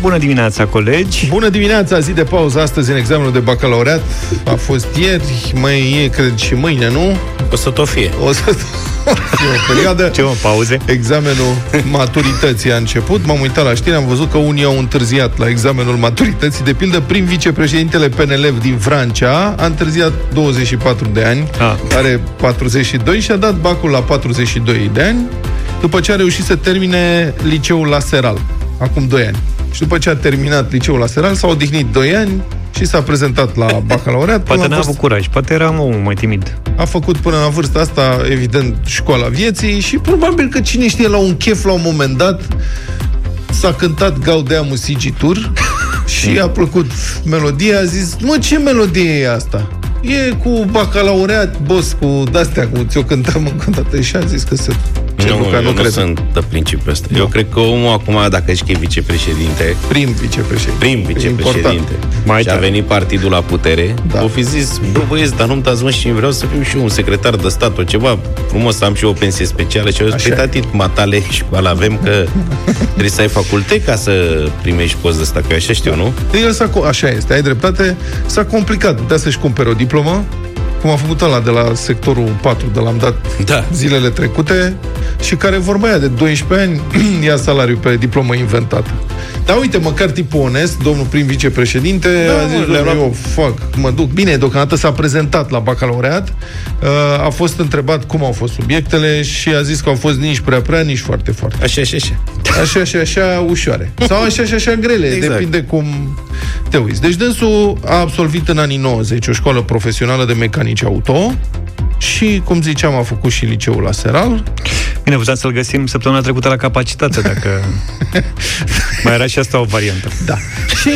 Bună dimineața, colegi! Bună dimineața, zi de pauză astăzi în examenul de bacalaureat. A fost ieri, mai e, cred, și mâine, nu? O să tot fie. O să fie o perioadă. Ce mă, pauze? Examenul maturității a început. M-am uitat la știri, am văzut că unii au întârziat la examenul maturității. De pildă, prim vicepreședintele PNL din Franța a întârziat 24 de ani, Ah. are 42 și a dat bacul la 42 de ani, după ce a reușit să termine liceul la Seral, acum 2 ani. Și după ce a terminat liceul la Seral, s-a odihnit 2 ani și s-a prezentat la bacalaureat. Poate Până n-a la avut curaj, poate era omul mai timid. a făcut până la vârsta asta, evident, școala vieții și probabil că cine știe, la un chef, la un moment dat, s-a cântat Gaudea Musigitur și a plăcut melodia, a zis, mă, ce melodie e asta? E cu bacalaureat, boss, cu de-astea, cu ți-o cântăm încă o dată și a zis că se... Ce nu, Luca, eu nu, cred. sunt de principiul ăsta. Eu cred că omul acum, dacă zici că e vicepreședinte, Prim vicepreședinte. prim Important. vicepreședinte, Mai și a tare. venit partidul la putere, Da. da. o fi zis, bă băieți, dar nu-mi dați mă și vreau să fiu și eu un secretar de stat, o ceva frumos, să am și eu o pensie specială și eu Așa zic, e. "Păi, tati, matale școală avem că trebuie să ai faculte ca să primești post de ăsta, că eu așa știu, nu? El s-a, co- așa este, ai dreptate, s-a complicat. Putea să-și cumpere o diplomă, cum a făcut ăla de la sectorul 4, de l-am dat Da. zilele trecute, și care vorba aia de 12 ani ia salariu pe diplomă inventată. Dar uite, măcar tipul onest, domnul prim vicepreședinte, Da, a zis, mă, le-a "Domnule, luat- eu fac, mă duc. Bine, deocamdată s-a prezentat la bacalaureat, uh, a fost întrebat cum au fost subiectele și a zis că au fost nici prea prea, nici foarte foarte. Așa și așa. Așa și așa ușoare. Sau așa și așa grele, Exact. depinde cum te uiți. Deci dânsul a absolvit în anii 90 o școală profesională de mecanici auto și, cum ziceam, a făcut și liceul la Seral. Bine, puteam să-l găsim săptămâna trecută la capacitate, dacă mai era și asta o variantă. Da. Și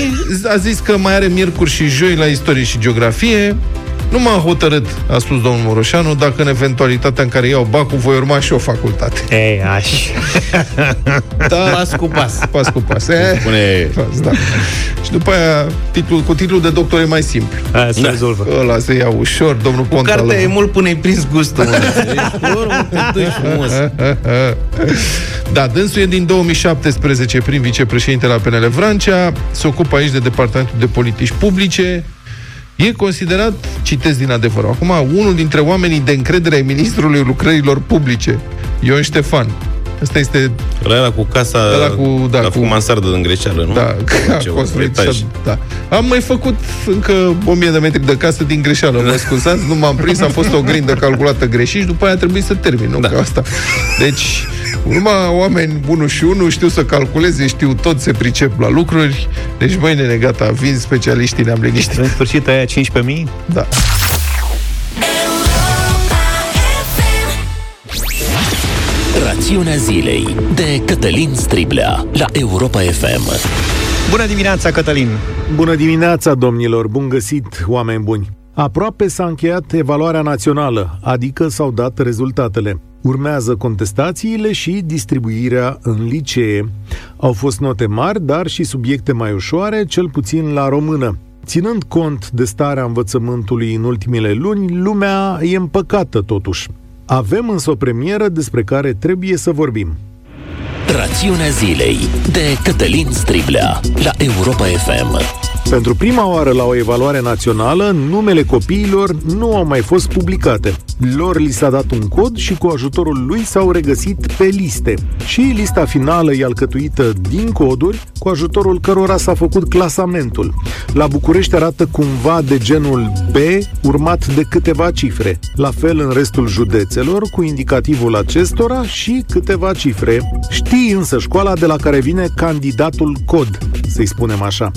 a zis că mai are miercuri și joi la istorie și geografie. Nu m-a hotărât, a spus domnul Moroșanu, dacă în eventualitatea în care iau bacul voi urma și o facultate. Ei, aș. Da, Pas cu pas. pas cu pas. E, Spune, pas, da. Și după aia, titlul, cu titlul de doctor e mai simplu. Aia se Da. rezolvă. Ăla se ia ușor, domnul Ponta. cartea e mult până ai prins gustul. mă. Deci, oricum, te duci frumos. Da, dânsul e din 2017 prim vicepreședinte la PNL Vrancea, se ocupă aici de Departamentul de Politici Publice, E considerat, citesc din adevăr, acum, unul dintre oamenii de încredere ai ministrului lucrărilor publice, Ion Ștefan. Asta este, Ăla cu casa, Ăla cu- da, a cu- făcut mansardă în greșeală, nu? da, a Ceva, construit etaj. și da. Am mai făcut încă 1000 de metri de casă din greșeală, mă scuzați, nu m-am prins, a fost o grindă calculată greșit și după aia a trebuit să termin, nu? Da. Ca asta. Deci, urma oameni unu și unu, știu să calculeze, știu tot, se pricep la lucruri, deci mâine ne gata, vin specialiștii, ne-am liniștit. În sfârșit, aia 15.000? Da. Rațiunea zilei de Cătălin Striblea la Europa FM. Bună dimineața, Cătălin! Bună dimineața, domnilor! Bun găsit, oameni buni! Aproape s-a încheiat evaluarea națională, adică s-au dat rezultatele. Urmează contestațiile și distribuirea în licee. Au fost note mari, dar și subiecte mai ușoare, cel puțin la română. Ținând cont de starea învățământului în ultimele luni, lumea e împăcată totuși. Avem însă o premieră despre care trebuie să vorbim. Rațiunea zilei de Cătălin Striblea la Europa FM. Pentru prima oară la o evaluare națională, numele copiilor nu au mai fost publicate. Lor li s-a dat un cod și cu ajutorul lui s-au regăsit pe liste. Și lista finală e alcătuită din coduri, cu ajutorul cărora s-a făcut clasamentul. La București arată cumva de genul B, urmat de câteva cifre. La fel în restul județelor, cu indicativul acestora și câteva cifre. Știi însă școala de la care vine candidatul cod, să-i spunem așa.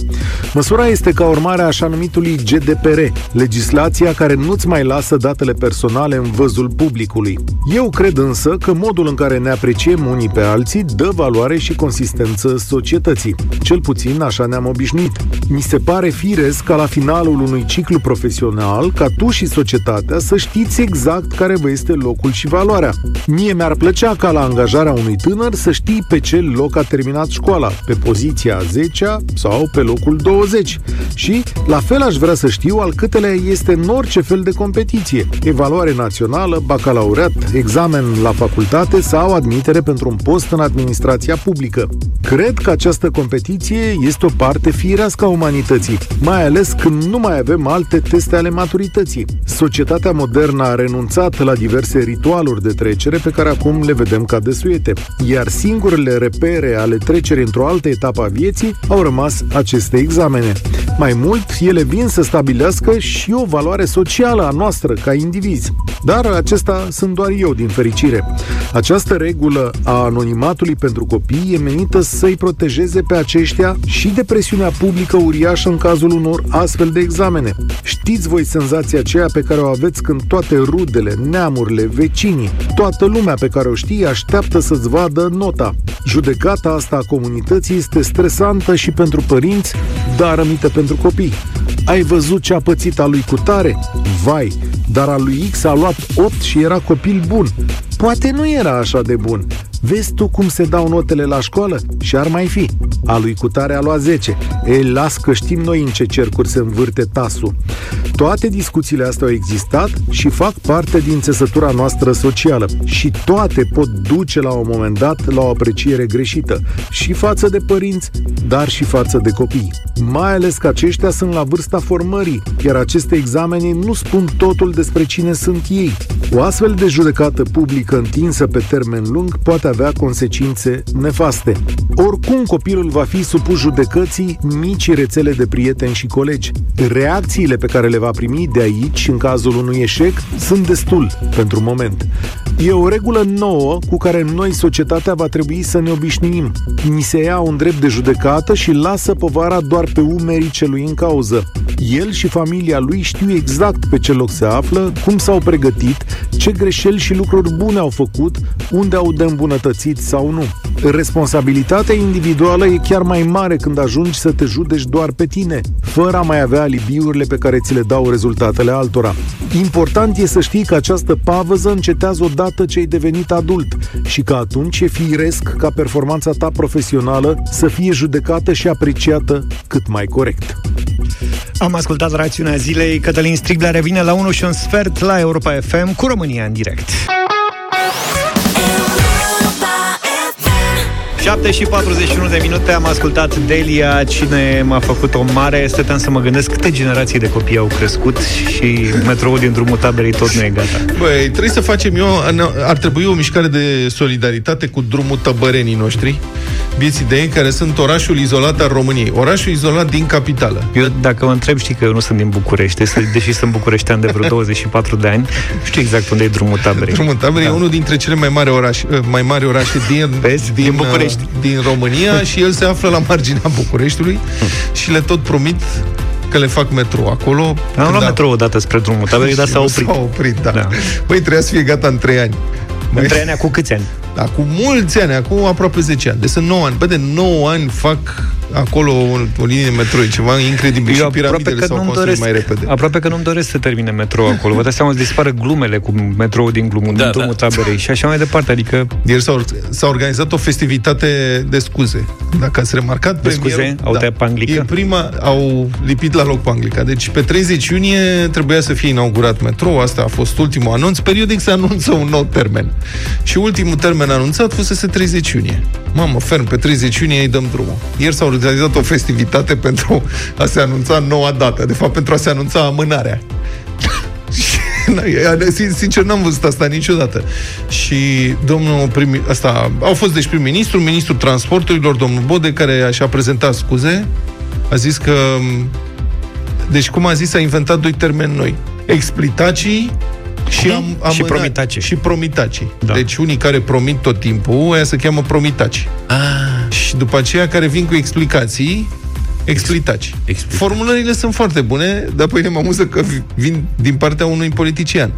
Măsura este ca urmare a așa numitului GDPR, legislația care nu-ți mai lasă datele personale în văzul publicului. Eu cred însă că modul în care ne apreciem unii pe alții dă valoare și consistență societății. Cel puțin așa ne-am obișnuit. Mi se pare firesc ca la finalul unui ciclu profesional, ca tu și societatea să știți exact care vă este locul și valoarea. Mie mi-ar plăcea ca la angajarea unui tânăr să știi pe ce loc a terminat școala, pe poziția 10 sau pe locul 20 20 și, la fel aș vrea să știu al câtelea este în orice fel de competiție. Evaluare națională, bacalaureat, examen la facultate sau admitere pentru un post în administrația publică. Cred că această competiție este o parte firească a umanității, mai ales când nu mai avem alte teste ale maturității. Societatea modernă a renunțat la diverse ritualuri de trecere pe care acum le vedem ca desuete, iar singurele repere ale trecerii într-o altă etapă a vieții au rămas aceste examene. Mai mult, ele vin să stabilească și o valoare socială a noastră ca indivizi. Dar acesta sunt doar eu, din fericire. Această regulă a anonimatului pentru copii e menită să-i protejeze pe aceștia și de presiunea publică uriașă în cazul unor astfel de examene. Știți voi senzația aceea pe care o aveți când toate rudele, neamurile, vecinii, toată lumea pe care o știi așteaptă să-ți vadă nota. Judecata asta a comunității este stresantă și pentru părinți, dar rămită pentru copii. Ai văzut ce a pățit a lui Cutare? Vai, dar a lui X a luat 8 și era copil bun. Poate nu era așa de bun. Vezi tu cum se dau notele la școală? Și ar mai fi. A lui Cutare a luat 10. Ei, las că știm noi în ce cercuri se învârte tasul. Toate discuțiile astea au existat și fac parte din țesătura noastră socială. Și toate pot duce la un moment dat la o apreciere greșită. Și față de părinți, dar și față de copii. Mai ales că aceștia sunt la vârsta formării, iar aceste examene nu spun totul despre cine sunt ei. O astfel de judecată publică întinsă pe termen lung poate avea consecințe nefaste. Oricum copilul va fi supus judecății mici rețele de prieteni și colegi. Reacțiile pe care le va primi de aici, în cazul unui eșec, sunt destul pentru moment. E o regulă nouă cu care noi, societatea, va trebui să ne obișnuim. Ni se ia un drept de judecată și lasă povara doar pe umerii celui în cauză. El și familia lui știu exact pe ce loc se află, cum s-au pregătit, ce greșeli și lucruri bune au făcut, unde au de îmbunătățit sau nu. Responsabilitatea individuală e chiar mai mare când ajungi să te judeci doar pe tine, fără a mai avea alibiurile pe care ți le dau rezultatele altora. Important e să știi că această pavăză încetează odată ce ai devenit adult și că atunci e firesc ca performanța ta profesională să fie judecată și apreciată cât mai corect. Am ascultat rațiunea zilei. Cătălin Striglea revine la 1 și un sfert la Europa FM cu România în direct. 7 și 41 de minute am ascultat Delia, cine m-a făcut o mare. Stăteam să mă gândesc câte generații de copii au crescut și metroul din drumul taberei tot nu e gata. Băi, trebuie să facem eu, ar trebui o mișcare de solidaritate cu drumul tăbărenii noștri, vieții de ei, care sunt orașul izolat al României, orașul izolat din capitală. Eu, dacă mă întreb, știi că eu nu sunt din București, deși sunt bucureștean de vreo 24 de ani, știu exact unde e drumul taberei. Drumul taberei da. e unul dintre cele mai mari orașe, mai mari orașe din, Vezi? din, din București din România și el se află la marginea Bucureștiului și le tot promit că le fac metrou acolo. Am luat metrou odată spre drumul taberei, dar s-a oprit. S-a oprit, da. da. Băi, trebuia să fie gata în 3 ani. În 3 ani, cu câți ani? Acum mulți ani, acum aproape 10 ani. Deci sunt 9 ani. Bă, de 9 ani fac acolo o, o linie de metrou, e ceva incredibil. Eu și piramidele s-au construit doresc, mai repede. Aproape că nu-mi doresc să termine metrou acolo. Vă dați seama să dispară glumele cu metrou din glumul, da, din drumul da. taberei și așa mai departe. Adică... Ieri s-a, s-a organizat o festivitate de scuze. Dacă ați remarcat, de scuze? Au da, panglică? E prima, au lipit la loc panglica. Deci pe 30 iunie trebuia să fie inaugurat metrou. Asta a fost ultimul anunț. Periodic se anunță un nou termen. Și ultimul termen anunțat fusese 30 iunie. Mamă, ferm, pe 30 iunie îi dăm drumul. Ieri s-a organizat o festivitate pentru a se anunța noua dată. De fapt, pentru a se anunța amânarea. Sincer, n-am văzut asta niciodată. Și domnul primi, asta, au fost deci prim-ministru, ministrul transporturilor, domnul Bode, care așa prezentat scuze, a zis că deci, cum a zis, a inventat doi termeni noi. Explicacii și, am, am și promitaci. Și promitaci. Da. Deci unii care promit tot timpul, aia se cheamă promitaci. Ah. Și după aceea care vin cu explicații, explicați. Formulările sunt foarte bune, dar pe mine mă amuză că vin din partea unui politician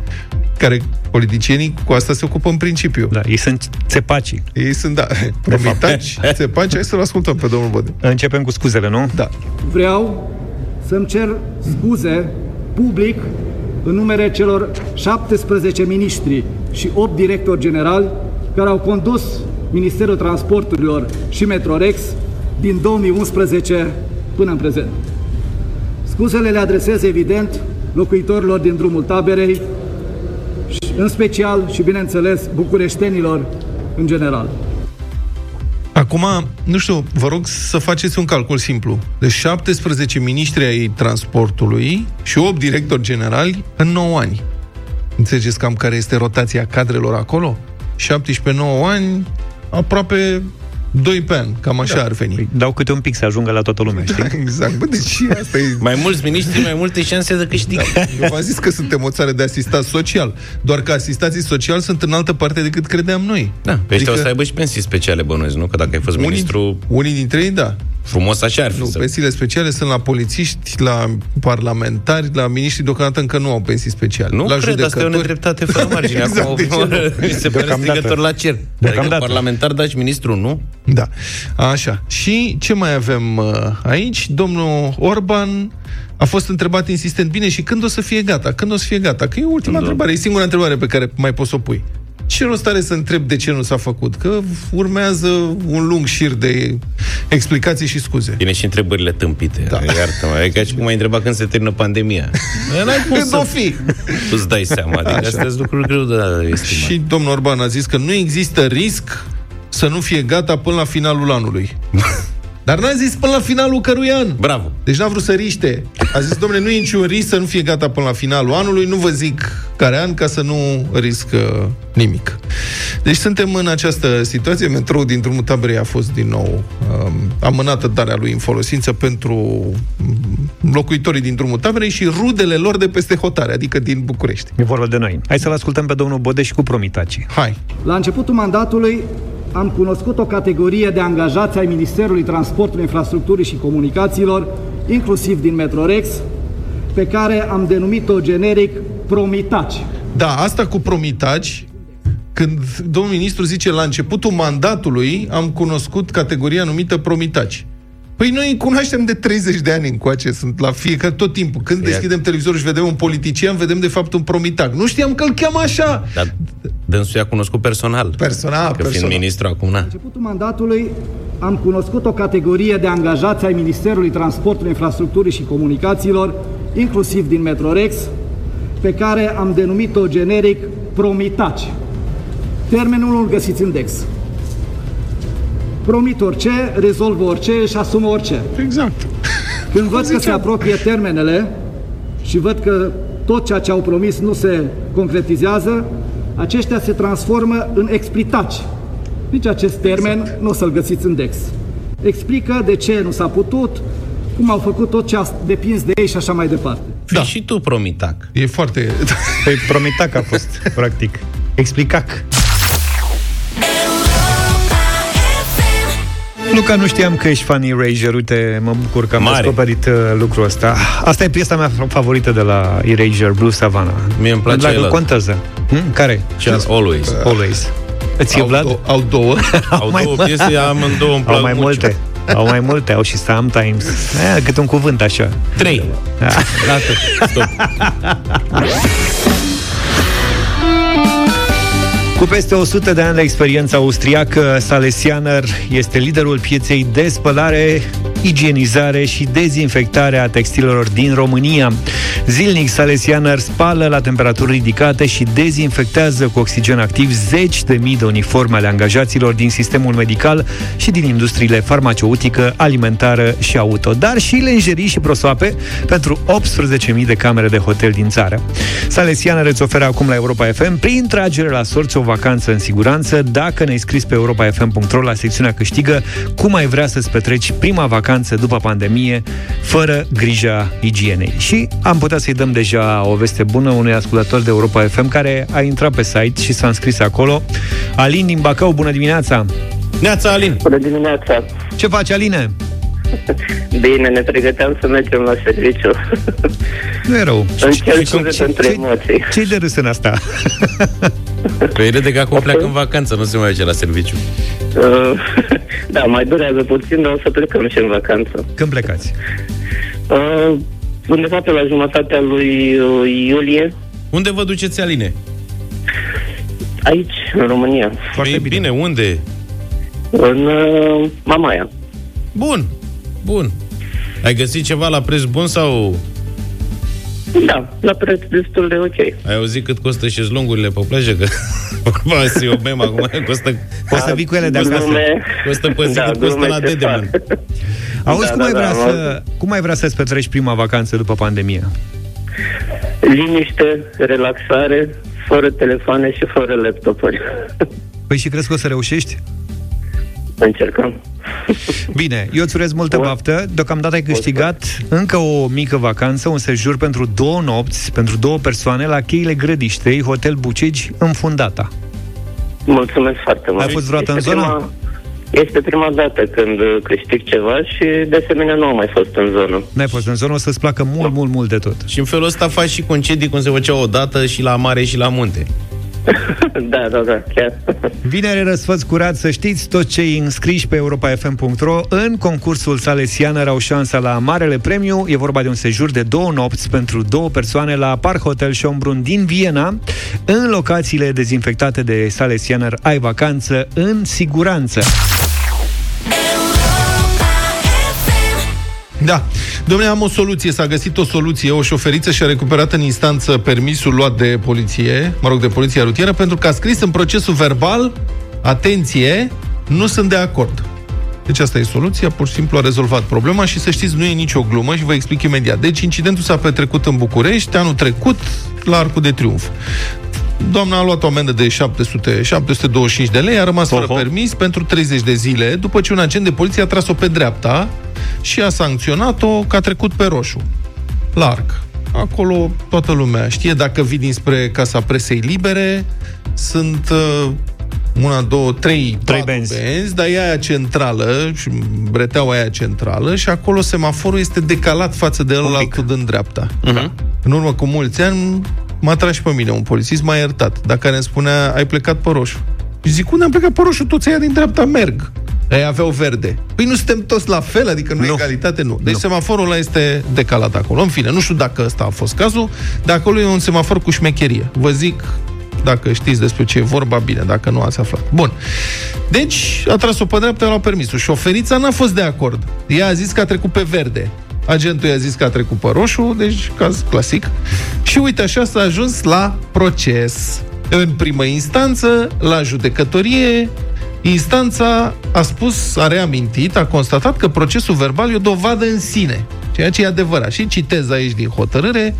care politicienii cu asta se ocupă în principiu. Da, ei sunt țepacii. Ei sunt, da, promitaci, țepaci. Hai să-l ascultăm pe domnul Bode. Începem cu scuzele, nu? Da. Vreau să-mi cer scuze public în numere celor 17 miniștri și 8 directori generali care au condus Ministerul Transporturilor și Metrorex din 2011 până în prezent. Scuzele le adresez evident locuitorilor din drumul taberei, și în special și, bineînțeles, bucureștenilor în general. Acum, nu știu, vă rog să faceți un calcul simplu. De 17 miniștri ai transportului și 8 directori generali în 9 ani. Înțelegeți cam care este rotația cadrelor acolo? 17-9 ani, aproape 2 pe an, cam așa da. ar veni. Păi, dau câte un pic să ajungă la toată lumea, știi? Da, exact, bă, deci asta e... Mai mulți miniștri, mai multe șanse de câștig. Da. Eu v-am zis că suntem o țară de asistat social, doar că asistații sociali sunt în altă parte decât credeam noi. Da, pe adică... ăștia o să aibă și pensii speciale, bănuiesc, nu? Că dacă ai fost unii, ministru... Unii dintre ei, da. Frumos așa ar fi. Nu, să... pensiile speciale sunt la polițiști, la parlamentari, la miniștri, deocamdată încă nu au pensii speciale. Nu la cred, judecători... asta e o nedreptate fără margine. exact, Acum, mi se pare strigător la cer. Adică parlamentar, daci ministru, nu? Da. Așa. Și ce mai avem uh, aici? Domnul Orban a fost întrebat insistent, bine, și când o să fie gata? Când o să fie gata? Că e ultima când întrebare, e singura întrebare pe care mai poți să o pui. Ce rost are să întreb de ce nu s-a făcut? Că urmează un lung șir de explicații și scuze. Bine, și întrebările tâmpite. Da. Iartă-mă, e ca și cum ai întrebat când se termină pandemia. când o fi? Tu îți dai seama. Adică astea sunt lucruri greu de estimat. Și domnul Orban a zis că nu există risc să nu fie gata până la finalul anului. Dar n-a zis până la finalul cărui an. Bravo. Deci n-a vrut să riște. A zis, domnule, nu e niciun risc să nu fie gata până la finalul anului, nu vă zic care an, ca să nu riscă nimic. Deci suntem în această situație. Metrou din drumul taberei a fost din nou um, amânată darea lui în folosință pentru um, locuitorii din drumul taberei și rudele lor de peste hotare, adică din București. E vorba de noi. Hai să-l ascultăm pe domnul Bodeș cu promitaci. Hai. La începutul mandatului am cunoscut o categorie de angajați ai Ministerului Transportului, Infrastructurii și Comunicațiilor, inclusiv din Metrorex, pe care am denumit-o generic promitaci. Da, asta cu promitaci, când domnul ministru zice la începutul mandatului, am cunoscut categoria numită promitaci. Păi noi îi cunoaștem de 30 de ani încoace, sunt la fiecare, tot timpul. Când Iar... deschidem televizorul și vedem un politician, vedem de fapt un promitac. Nu știam că îl cheamă așa. Dar dânsul i-a cunoscut personal. Personal, că personal. fiind ministru acum, na. La începutul mandatului am cunoscut o categorie de angajați ai Ministerului Transportului, Infrastructurii și Comunicațiilor, inclusiv din Metrorex, pe care am denumit-o generic promitaci. Termenul îl găsiți în Dex promit orice, rezolvă orice și asumă orice. Exact. Când văd că se apropie termenele și văd că tot ceea ce au promis nu se concretizează, aceștia se transformă în explitaci. Nici acest termen exact. nu o să-l găsiți în DEX. Explică de ce nu s-a putut, cum au făcut tot ce a depins de ei și așa mai departe. Da. Și tu promitac. E foarte... Păi promitac a fost, practic. Explicac. Luca, nu știam că ești fan Erasure. Uite, mă bucur că am Mare. descoperit uh, lucrul ăsta. Asta e piesa mea favorită de la Erasure, Blue Savannah. Mie îmi place Dacă contează. Hm? Care? Just Always. Uh, always. Îți e Vlad? Do- au două. au două piese, amândouă îmi Au mai multe. Au mai multe, au și sometimes. Aia, cât un cuvânt așa. Trei. Da. Stop. Cu peste 100 de ani de experiență austriacă, Salesianer este liderul pieței de spălare, igienizare și dezinfectare a textilelor din România. Zilnic, Salesianer spală la temperaturi ridicate și dezinfectează cu oxigen activ zeci de mii de uniforme ale angajaților din sistemul medical și din industriile farmaceutică, alimentară și auto, dar și lenjerii și prosoape pentru 18.000 de camere de hotel din țară. Salesianer îți oferă acum la Europa FM, prin tragere la sorți, o vacanță în siguranță dacă ne-ai scris pe europafm.ro la secțiunea câștigă cum ai vrea să-ți petreci prima vacanță după pandemie fără grija igienei. Și am putea să-i dăm deja o veste bună unui ascultător de Europa FM care a intrat pe site și s-a înscris acolo. Alin din Bacău, bună dimineața! Neața, Alin! Bună dimineața! Ce faci, Aline? Bine, ne pregăteam să mergem la serviciu. Nu e rău. Încerc scuze pentru emoții. Ce-i de râs în asta? Păi râde că acum pleacă în vacanță, nu se mai duce la serviciu. Uh, da, mai durează puțin, dar o să plecăm și în vacanță. Când plecați? Uh, undeva pe la jumătatea lui uh, iulie. Unde vă duceți, Aline? Aici, în România. Foarte bine. bine, unde? În uh, Mamaia. Bun, bun. Ai găsit ceva la preț bun sau Da, la preț destul de ok. Ai auzit cât costă șezlongurile pe plajă? Că vorba să o mem acum, costă... Poți să vii cu ele de acasă. Glume, Costă pe zi da, cât costă glume la se Dedeman. fac. Auzi, Da, cum, da, ai vrea da, să, cum ai vrea să-ți petreci prima vacanță după pandemie? Liniște, relaxare, fără telefoane și fără laptopuri. Păi și crezi că o să reușești? Încercăm. Bine, eu îți urez multă Bun. baftă. Deocamdată ai câștigat încă o mică vacanță, un sejur pentru două nopți, pentru două persoane, la cheile Grădiștei, Hotel Bucegi, în Fundata. Mulțumesc foarte mult. Ai fost vreodată Este în zonă? Prima, este prima dată când uh, câștig ceva și de asemenea nu am mai fost în zonă. N-ai fost în zonă, o să-ți placă mult, mult, mult de tot. Și în felul ăsta faci și concedii cum se făcea odată și la mare și la munte. da, da, da, chiar. Vineri răsfăț curat, să știți, toți cei înscriși pe europa.fm.ro în concursul Salesianer au șansa la Marele Premiu. E vorba de un sejur de două nopți pentru două persoane la Park Hotel Schönbrunn din Viena. În locațiile dezinfectate de Salesianer ai vacanță în siguranță. Da. Domnule, am o soluție. S-a găsit o soluție. O șoferiță și-a recuperat în instanță permisul luat de poliție, mă rog, de poliția rutieră, pentru că a scris în procesul verbal, atenție, nu sunt de acord. Deci asta e soluția, pur și simplu a rezolvat problema și să știți, nu e nicio glumă și vă explic imediat. Deci incidentul s-a petrecut în București anul trecut la Arcul de Triunf. Doamna a luat o amendă de 700, 725 de lei, a rămas fără Oho. permis pentru 30 de zile, după ce un agent de poliție a tras-o pe dreapta și a sancționat-o că a trecut pe roșu. Larg. Acolo toată lumea știe, dacă vii dinspre Casa Presei Libere, sunt uh, una, două, trei, Trei patru benzi. benzi, dar e aia centrală, și breteaua aia centrală, și acolo semaforul este decalat față de ăla altul din dreapta. Uh-huh. În urmă cu mulți ani m-a tras și pe mine un polițist, m-a iertat, dar care îmi spunea, ai plecat pe roșu. Și zic, unde am plecat pe roșu? Toți aia din dreapta merg. Ei aveau verde. Păi nu suntem toți la fel, adică nu, Nu. e egalitate, nu. Deci Nu. semaforul ăla este decalat acolo. În fine, nu știu dacă ăsta a fost cazul, dar acolo e un semafor cu șmecherie. Vă zic, dacă știți despre ce e vorba, bine, dacă nu ați aflat. Bun. Deci, a tras-o pe dreapta, a luat permisul. Șoferița n-a fost de acord. Ea a zis că a trecut pe verde. Agentul i-a zis că a trecut pe roșu, deci caz clasic. Și uite, așa s-a ajuns la proces. În primă instanță, la judecătorie, instanța a spus, a reamintit, a constatat că procesul verbal e o dovadă în sine. Ceea ce e adevărat. Și citez aici din hotărâre,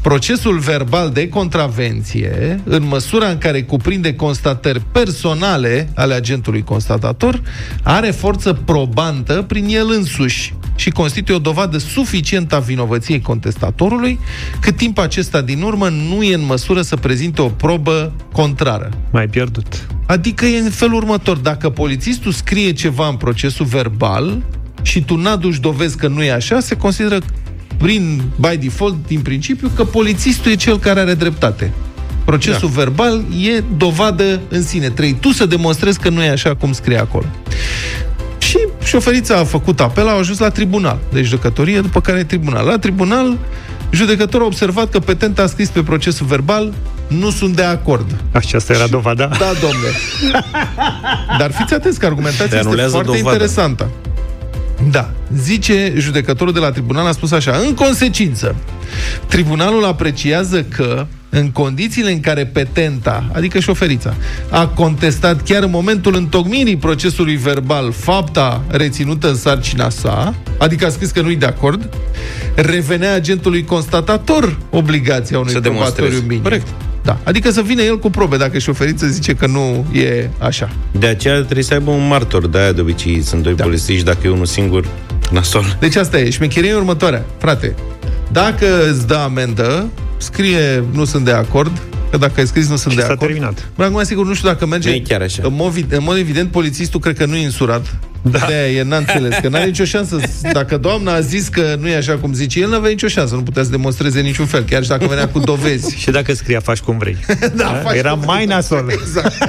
procesul verbal de contravenție, în măsura în care cuprinde constatări personale ale agentului constatator, are forță probantă prin el însuși și constituie o dovadă suficientă a vinovăției contestatorului, cât timp acesta din urmă nu e în măsură să prezinte o probă contrară. Mai pierdut. Adică e în felul următor, dacă polițistul scrie ceva în procesul verbal și tu n-aduci dovezi că nu e așa, se consideră prin, by default, din principiu, că polițistul e cel care are dreptate. Procesul da. verbal e dovadă în sine. Trebuie tu să demonstrezi că nu e așa cum scrie acolo. Și șoferița a făcut apel, au ajuns la tribunal. Deci judecătorie, după care e tribunal. La tribunal, judecătorul a observat că petenta a scris pe procesul verbal nu sunt de acord. Aceasta era dovada? Da, domnule. Dar fiți atenți că argumentația Te este anulează foarte dovada. interesantă. Da. Zice judecătorul de la tribunal, a spus așa, în consecință, tribunalul apreciază că în condițiile în care petenta, adică șoferița, a contestat chiar în momentul întocmirii procesului verbal fapta reținută în sarcina sa, adică a scris că nu-i de acord, revenea agentului constatator obligația unui Să probatoriu demonstreze. minim. Corect. Da. Adică să vină el cu probe dacă șoferița zice că nu e așa. De aceea trebuie să aibă un martor. De-aia de obicei sunt doi Da. da. polițiști, dacă e unul singur, nasol. Deci asta e. Șmecheria e următoarea. Frate, dacă îți dă amendă, scrie nu sunt de acord, că dacă ai scris nu sunt Și de s-a acord. terminat. Bă, acum, sigur, nu știu dacă merge... Nu e chiar așa. În mod, vid- în mod evident, polițistul cred că nu e însurat. Da. de e, n-a înțeles, că n-are nicio șansă. Dacă doamna a zis că nu e așa cum zice el, n-avea nicio șansă, nu putea să demonstreze niciun fel, chiar și dacă venea cu dovezi. Și dacă scria, faci cum vrei. da, faci Era cum mai vrei. nasol. Exact.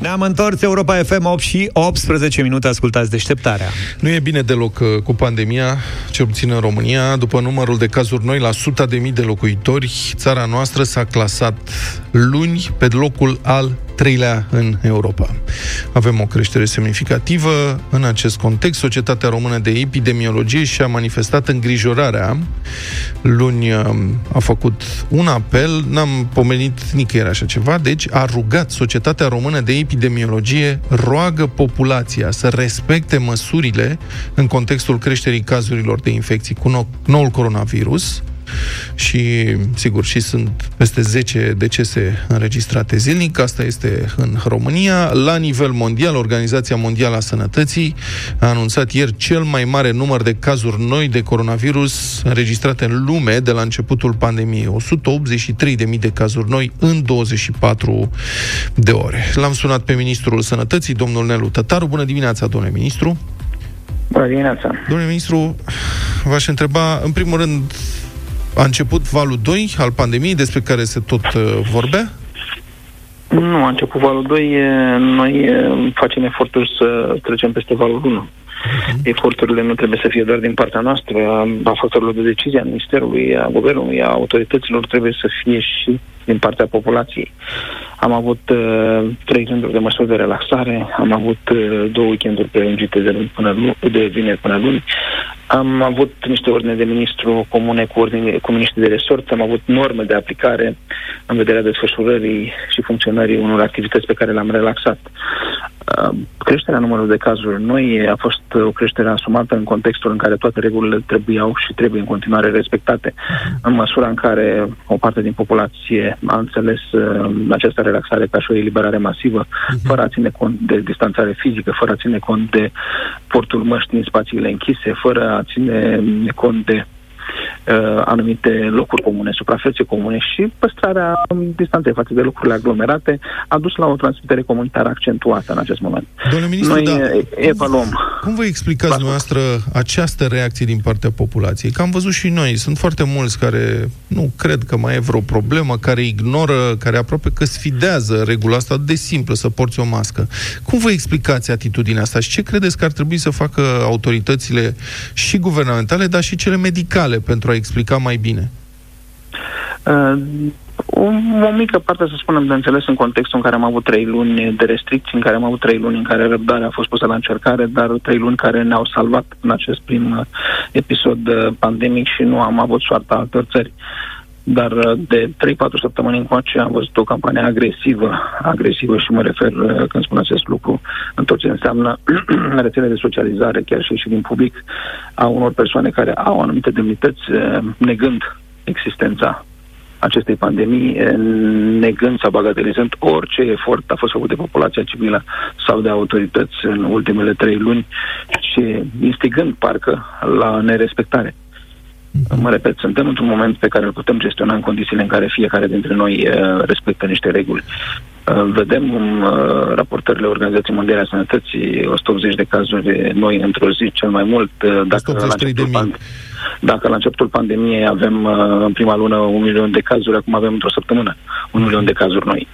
Ne-am întors Europa FM 8 și 18 minute, ascultați deșteptarea. Nu e bine deloc uh, cu pandemia, cel puțin în România. După numărul de cazuri noi la 100 de mii de locuitori, țara noastră s-a clasat luni pe locul al treilea în Europa. Avem o creștere semnificativă. În acest context, Societatea Română de Epidemiologie și-a manifestat îngrijorarea. Luni um, a făcut un apel, n-am pomenit nicăieri așa ceva, deci a rugat Societatea Română de Epidemiologie, roagă populația să respecte măsurile în contextul creșterii cazurilor de infecții cu noul coronavirus, și, sigur, și sunt peste 10 decese înregistrate zilnic. Asta este în România. La nivel mondial, Organizația Mondială a Sănătății a anunțat ieri cel mai mare număr de cazuri noi de coronavirus înregistrate în lume de la începutul pandemiei. 183.000 de cazuri noi în 24 de ore. L-am sunat pe Ministrul Sănătății, domnul Nelu Tătaru. Bună dimineața, domnule ministru! Bună dimineața! Domnule ministru, v-aș întreba, în primul rând, a început valul 2 al pandemiei, despre care se tot uh, vorbea? Nu, a început valul 2. Noi facem eforturi să trecem peste valul 1. Uh-huh. Eforturile nu trebuie să fie doar din partea noastră, a factorilor de decizie, a Ministerului, a Guvernului, a autorităților, trebuie să fie și din partea populației. Am avut uh, trei rânduri de măsuri de relaxare, am avut uh, două weekenduri prelungite de, luni până luni, de vineri până luni, am avut niște ordine de ministru comune cu, ordine, cu miniștri de resort, am avut norme de aplicare în vederea desfășurării și funcționării unor activități pe care le-am relaxat. Uh, creșterea numărului de cazuri noi a fost o creștere asumată în contextul în care toate regulile trebuiau și trebuie în continuare respectate, în măsura în care o parte din populație a înțeles uh, această relaxare ca și o eliberare masivă, uh-huh. fără a ține cont de distanțare fizică, fără a ține cont de portul măștii în spațiile închise, fără a ține cont de uh, anumite locuri comune, suprafețe comune și păstrarea distanței față de locurile aglomerate a dus la o transmitere comunitară accentuată în acest moment. Domnule ministru, Noi da, evaluăm. Cum, cum vă explicați dumneavoastră această reacție din partea populației? Că am văzut și noi, sunt foarte mulți care nu cred că mai e vreo problemă, care ignoră, care aproape că sfidează regula asta de simplă, să porți o mască. Cum vă explicați atitudinea asta și ce credeți că ar trebui să facă autoritățile și guvernamentale, dar și cele medicale pentru a explica mai bine? Uh, o, o mică parte, să spunem, de înțeles în contextul în care am avut trei luni de restricții, în care am avut trei luni în care răbdarea a fost pusă la încercare, dar trei luni care ne-au salvat în acest prim uh, episod uh, pandemic și nu am avut soarta altor țări. Dar uh, de 3-4 săptămâni încoace am văzut o campanie agresivă, agresivă și mă refer când spun acest lucru în tot ce înseamnă rețele de socializare, chiar și, și din public, a unor persoane care au anumite demnități, negând existența acestei pandemii, negând sau bagatelizând orice efort a fost făcut de populația civilă sau de autorități în ultimele trei luni și instigând parcă la nerespectare. Mă repet, suntem într-un moment pe care îl putem gestiona în condițiile în care fiecare dintre noi uh, respectă niște reguli. Uh, vedem în uh, raportările Organizației Mondiale a Sănătății 180 de cazuri noi într-o zi, cel mai mult. Dacă la începutul, pand- dacă la începutul pandemiei avem în prima lună un milion de cazuri, acum avem într-o săptămână un milion de cazuri noi.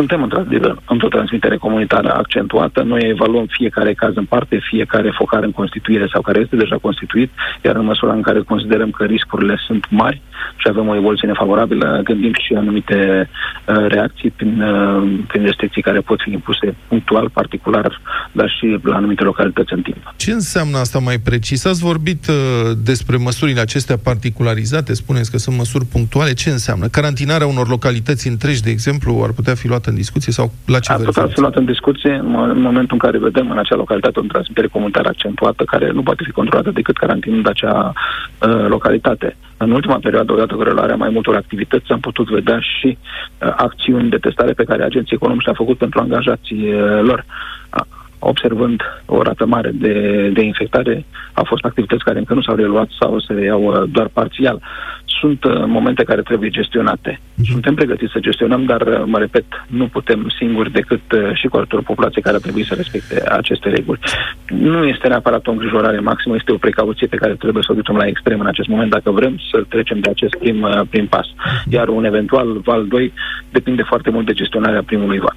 Suntem într-adevăr într-o transmitere comunitară accentuată. Noi evaluăm fiecare caz în parte, fiecare focar în constituire sau care este deja constituit, iar în măsura în care considerăm că riscurile sunt mari și avem o evoluție nefavorabilă, gândim și anumite uh, reacții prin, uh, prin restricții care pot fi impuse punctual, particular, dar și la anumite localități în timp. Ce înseamnă asta mai precis? Ați vorbit uh, despre măsurile acestea particularizate, spuneți că sunt măsuri punctuale. Ce înseamnă? Carantinarea unor localități întregi, de exemplu, ar putea fi luată în discuție sau la ce Ar putea fi luată în discuție în momentul în care vedem în acea localitate o transmitere comunitară accentuată care nu poate fi controlată decât carantinând acea uh, localitate. În ultima perioadă, odată cu relarea mai multor activități, am putut vedea și uh, acțiuni de testare pe care agenții economici le-au făcut pentru angajații uh, lor observând o rată mare de, de infectare, au fost activități care încă nu s-au reluat sau se reiau uh, doar parțial sunt uh, momente care trebuie gestionate. Uh-huh. Suntem pregătiți să gestionăm, dar, uh, mă repet, nu putem singuri decât uh, și cu ajutorul populației care trebuie să respecte aceste reguli. Nu este neapărat o îngrijorare maximă, este o precauție pe care trebuie să o ducem la extrem în acest moment dacă vrem să trecem de acest prim, uh, prim pas. Mhm. Iar un eventual val 2 depinde foarte mult de gestionarea primului val.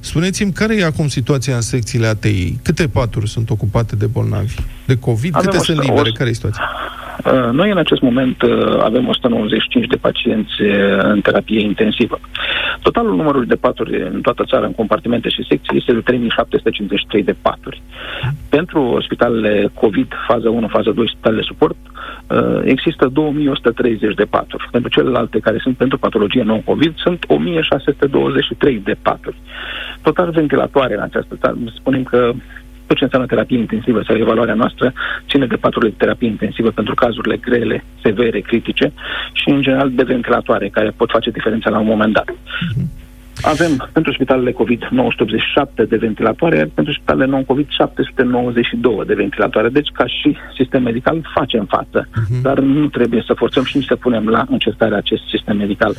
Spuneți-mi, care e acum situația în secțiile ATI? Câte paturi sunt ocupate de bolnavi? De COVID? Avem Câte sunt libere? Care e situația? Uh, noi în acest moment uh, avem 195 de pacienți uh, în terapie intensivă. Totalul numărului de paturi în toată țara, în compartimente și secții, este de 3753 de paturi. Pentru spitalele COVID, fază 1, fază 2, spitalele suport, uh, există 2130 de paturi. Pentru celelalte care sunt pentru patologie non-COVID, sunt 1623 de paturi. Total ventilatoare în această țară, spunem că tot ce înseamnă terapie intensivă sau evaluarea noastră ține de paturile de terapie intensivă pentru cazurile grele, severe, critice și, în general, de ventilatoare, care pot face diferența la un moment dat. Uh-huh. Avem pentru spitalele COVID 987 de ventilatoare, pentru spitalele non-COVID 792 de ventilatoare. Deci, ca și sistem medical, facem față. Uh-huh. Dar nu trebuie să forțăm și nici să punem la încercare acest sistem medical.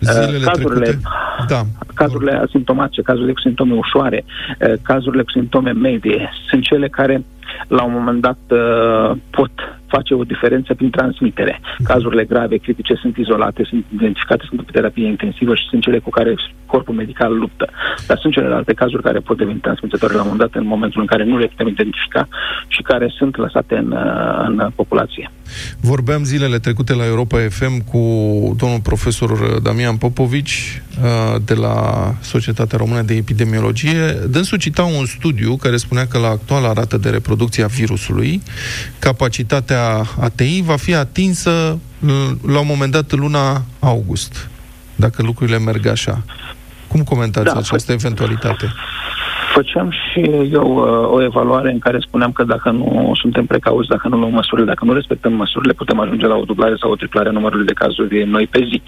Zilele cazurile, da. cazurile asimptomatice, cazurile cu simptome ușoare, eh, cazurile cu simptome medie, sunt cele care la un moment dat uh, pot face o diferență prin transmitere. Cazurile grave, critice, sunt izolate, sunt identificate, sunt pe terapie intensivă și sunt cele cu care corpul medical luptă. Dar sunt celelalte cazuri care pot deveni transmițătoare la un moment dat în momentul în care nu le putem identifica și care sunt lăsate în, uh, în populație. Vorbeam zilele trecute la Europa FM cu domnul profesor Damian Popovici uh, de la Societatea Română de Epidemiologie. Dânsul cita un studiu care spunea că la actuala rată de reproducție a virusului, capacitatea ATI va fi atinsă la un moment dat în luna august, dacă lucrurile merg așa. Cum comentați da, această eventualitate? Făceam și eu uh, o evaluare în care spuneam că dacă nu suntem precauți, dacă nu luăm măsurile, dacă nu respectăm măsurile, putem ajunge la o dublare sau o triplare a numărului de cazuri noi pe zi.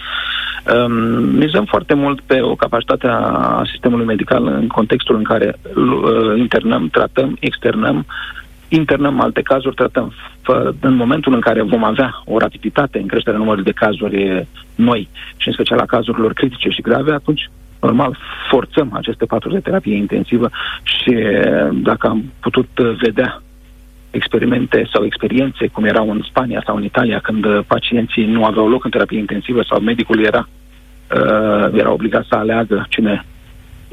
Um, mizăm foarte mult pe o capacitate a sistemului medical în contextul în care uh, internăm, tratăm, externăm, internăm alte cazuri, tratăm. În momentul în care vom avea o rapiditate în creșterea numărului de cazuri noi și în special a cazurilor critice și grave, atunci normal, forțăm aceste paturi de terapie intensivă și dacă am putut vedea experimente sau experiențe, cum erau în Spania sau în Italia, când pacienții nu aveau loc în terapie intensivă sau medicul era, uh, era obligat să aleagă cine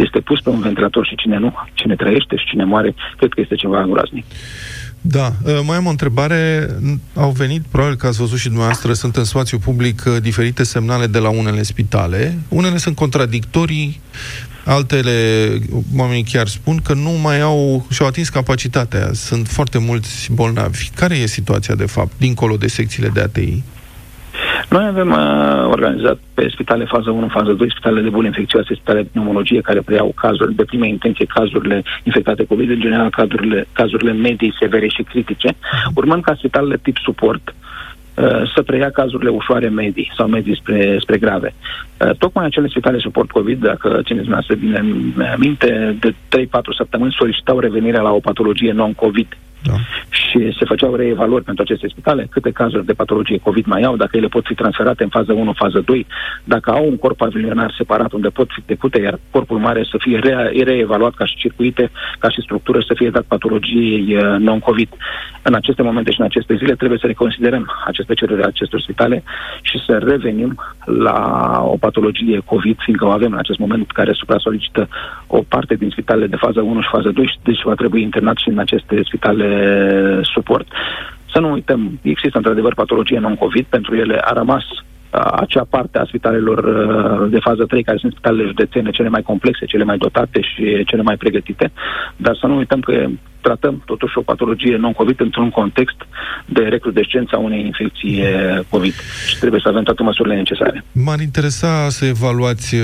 este pus pe un ventilator și cine nu, cine trăiește și cine moare, cred că este ceva groaznic. Da, uh, mai am o întrebare. Au venit, probabil că ați văzut și dumneavoastră, sunt în spațiu public uh, diferite semnale de la unele spitale. Unele sunt contradictorii, altele, oamenii chiar spun că nu mai au, și-au atins capacitatea. Sunt foarte mulți bolnavi. Care e situația, de fapt, dincolo de secțiile de ATI? Noi avem uh, organizat pe spitale fază 1, fază 2, spitale de boli infecțioase, spitale de pneumologie care preiau cazuri de prima intenție, cazurile infectate COVID, în general cazurile, cazurile medii, severe și critice, urmând ca spitalele tip suport uh, să preia cazurile ușoare medii sau medii spre, spre grave. Uh, tocmai acele spitale suport COVID, dacă țineți dumneavoastră bine minte, de 3-4 săptămâni solicitau revenirea la o patologie non-COVID da. Și se făceau reevaluări pentru aceste spitale, câte cazuri de patologie COVID mai au, dacă ele pot fi transferate în fază 1, fază 2, dacă au un corp pavilionar separat unde pot fi trecute, iar corpul mare să fie re- reevaluat ca și circuite, ca și structură, să fie dat patologiei uh, non-COVID. În aceste momente și în aceste zile trebuie să reconsiderăm aceste cereri acestor spitale și să revenim la o patologie COVID, fiindcă o avem în acest moment care supra-solicită o parte din spitalele de fază 1 și fază 2, deci va trebui internat și în aceste spitale suport. Să nu uităm, există într-adevăr patologie non-COVID, pentru ele a rămas acea parte a spitalelor de fază 3, care sunt spitalele județene cele mai complexe, cele mai dotate și cele mai pregătite, dar să nu uităm că tratăm totuși o patologie non-COVID într-un context de recrudescență a unei infecții COVID și trebuie să avem toate măsurile necesare. M-ar interesa să evaluați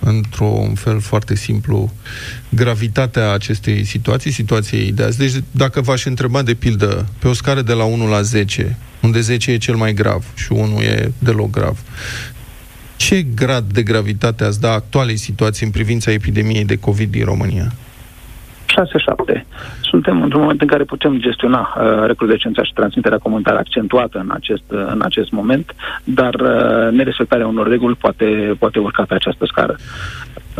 într-un fel foarte simplu gravitatea acestei situații, situației de azi. Deci dacă v-aș întreba de pildă pe o scară de la 1 la 10, unde 10 e cel mai grav și 1 e deloc grav, ce grad de gravitate ați da actualei situații în privința epidemiei de COVID din România? 6-7. Suntem într-un moment în care putem gestiona uh, recrudescența și transmiterea comunitară accentuată în acest, uh, în acest moment, dar uh, nerespectarea unor reguli poate, poate urca pe această scară.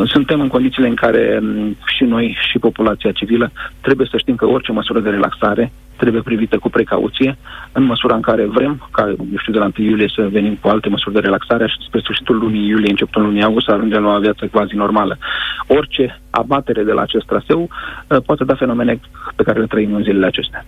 Suntem în condițiile în care um, și noi și populația civilă trebuie să știm că orice măsură de relaxare trebuie privită cu precauție, în măsura în care vrem, ca, eu știu, de la 1 iulie să venim cu alte măsuri de relaxare și spre sfârșitul lunii iulie, începutul lunii august, să ajungem la o viață quasi normală. Orice abatere de la acest traseu uh, poate da fenomene pe care le trăim în zilele acestea.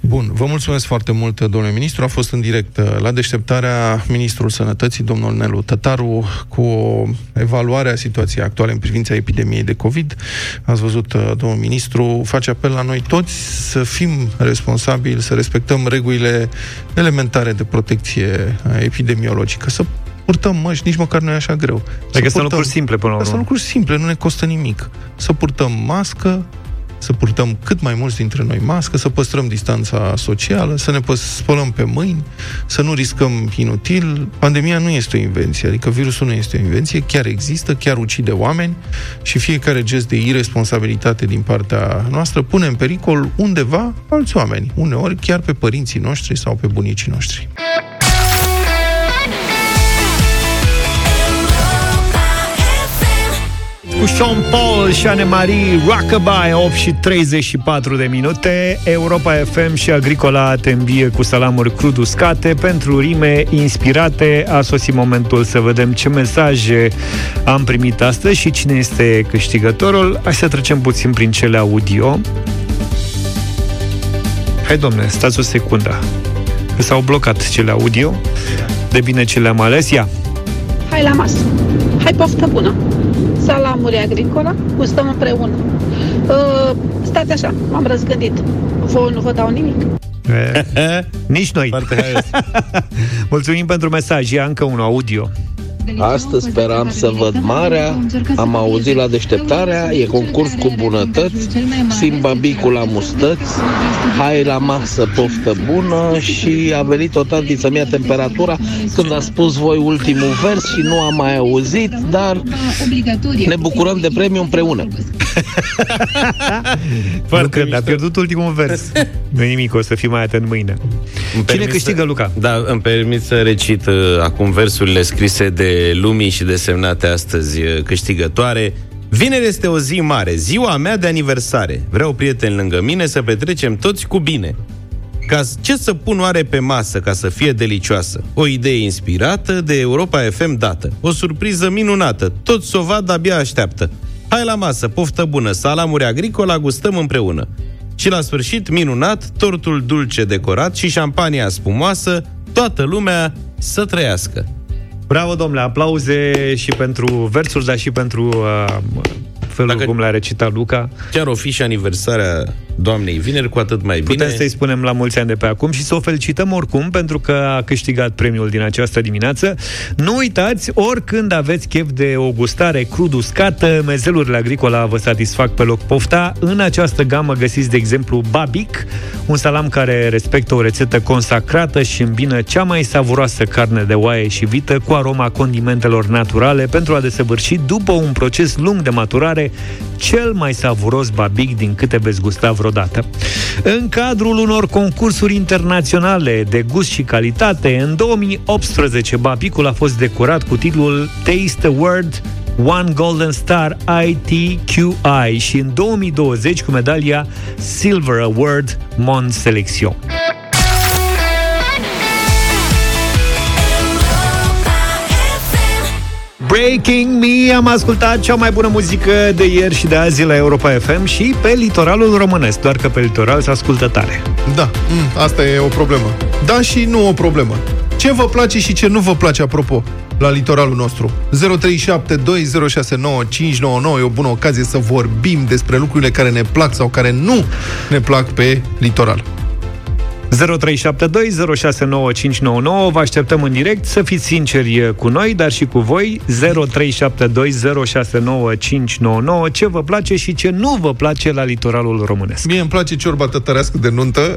Bun, vă mulțumesc foarte mult, domnule ministru. A fost în direct uh, la deșteptarea Ministrul Sănătății, domnul Nelu Tătaru, cu o evaluare a situației actuale în privința epidemiei de COVID. Ați văzut, uh, domnul ministru, face apel la noi toți să fim responsabili, să respectăm regulile elementare de protecție epidemiologică, să purtăm măști, nici măcar nu e așa greu. Adică sunt lucruri simple până la urmă. Sunt lucruri simple, nu ne costă nimic. Să purtăm mască, să purtăm cât mai mulți dintre noi mască, să păstrăm distanța socială, să ne spălăm pe mâini, să nu riscăm inutil. Pandemia nu este o invenție, adică virusul nu este o invenție, chiar există, chiar ucide oameni și fiecare gest de irresponsabilitate din partea noastră pune în pericol undeva alți oameni, uneori chiar pe părinții noștri sau pe bunicii noștri. Cu Sean Paul și Anne-Marie Rockabye 8 și 34 de minute. Europa FM și Agricola te învie cu salamuri crud uscate pentru rime inspirate. A sosit momentul să vedem ce mesaje am primit astăzi și cine este câștigătorul. Hai să trecem puțin prin cele audio. Hai domne, stați o secundă. S-au blocat cele audio. De bine ce le-am ales, ia. Hai la masă, hai poftă bună salamuri agricola, gustăm împreună. Uh, stați așa, m-am răzgândit. Vă nu vă dau nimic. Nici noi. Mulțumim pentru mesaj. Ia încă un audio. Astăzi speram să văd marea, am auzit la deșteptarea, e concurs cu bunătăți, Simba Bicu la mustăți, hai la masă, poftă bună. Și a venit o tanti să-mi ia temperatura. Când a spus voi ultimul vers și nu am mai auzit, dar ne bucurăm de premiu împreună. Foarte a pierdut ultimul vers. nu nimic, o să fii mai atent mâine. Cine câștigă, Luca? Da, îmi permit să recit uh, acum versurile scrise de Lumii și desemnate astăzi uh, câștigătoare. Vineri este o zi mare, ziua mea de aniversare. Vreau prieteni lângă mine să petrecem toți cu bine. Ca ce să pun oare pe masă ca să fie delicioasă? O idee inspirată de Europa FM dată. O surpriză minunată. Tot să o vad abia așteaptă. Hai la masă, poftă bună, salamuri agricola, gustăm împreună. Și la sfârșit, minunat, tortul dulce decorat și șampania spumoasă, toată lumea să trăiască. Bravo, domnule, aplauze și pentru versuri, dar și pentru uh, felul Dacă cum l-a recitat Luca. Chiar o fi și aniversarea doamnei vineri, cu atât mai bine. Putem să-i spunem la mulți ani de pe acum și să o felicităm oricum pentru că a câștigat premiul din această dimineață. Nu uitați, oricând aveți chef de o gustare crud uscată, mezelurile agricola vă satisfac pe loc pofta. În această gamă găsiți, de exemplu, Babic, un salam care respectă o rețetă consacrată și îmbină cea mai savuroasă carne de oaie și vită cu aroma condimentelor naturale pentru a desăvârși, după un proces lung de maturare, cel mai savuros Babic din câte veți gusta vreo vreodată. În cadrul unor concursuri internaționale de gust și calitate, în 2018 Babicul a fost decorat cu titlul Taste Award One Golden Star ITQI și în 2020 cu medalia Silver Award Mon Selection. Breaking Me Am ascultat cea mai bună muzică de ieri și de azi la Europa FM Și pe litoralul românesc Doar că pe litoral se ascultă tare Da, mm, asta e o problemă Da și nu o problemă Ce vă place și ce nu vă place, apropo la litoralul nostru. 0372069599 e o bună ocazie să vorbim despre lucrurile care ne plac sau care nu ne plac pe litoral. 0372069599 Vă așteptăm în direct să fiți sinceri cu noi, dar și cu voi. 0372069599 Ce vă place și ce nu vă place la litoralul românesc? Mie îmi place ciorba tătărească de nuntă.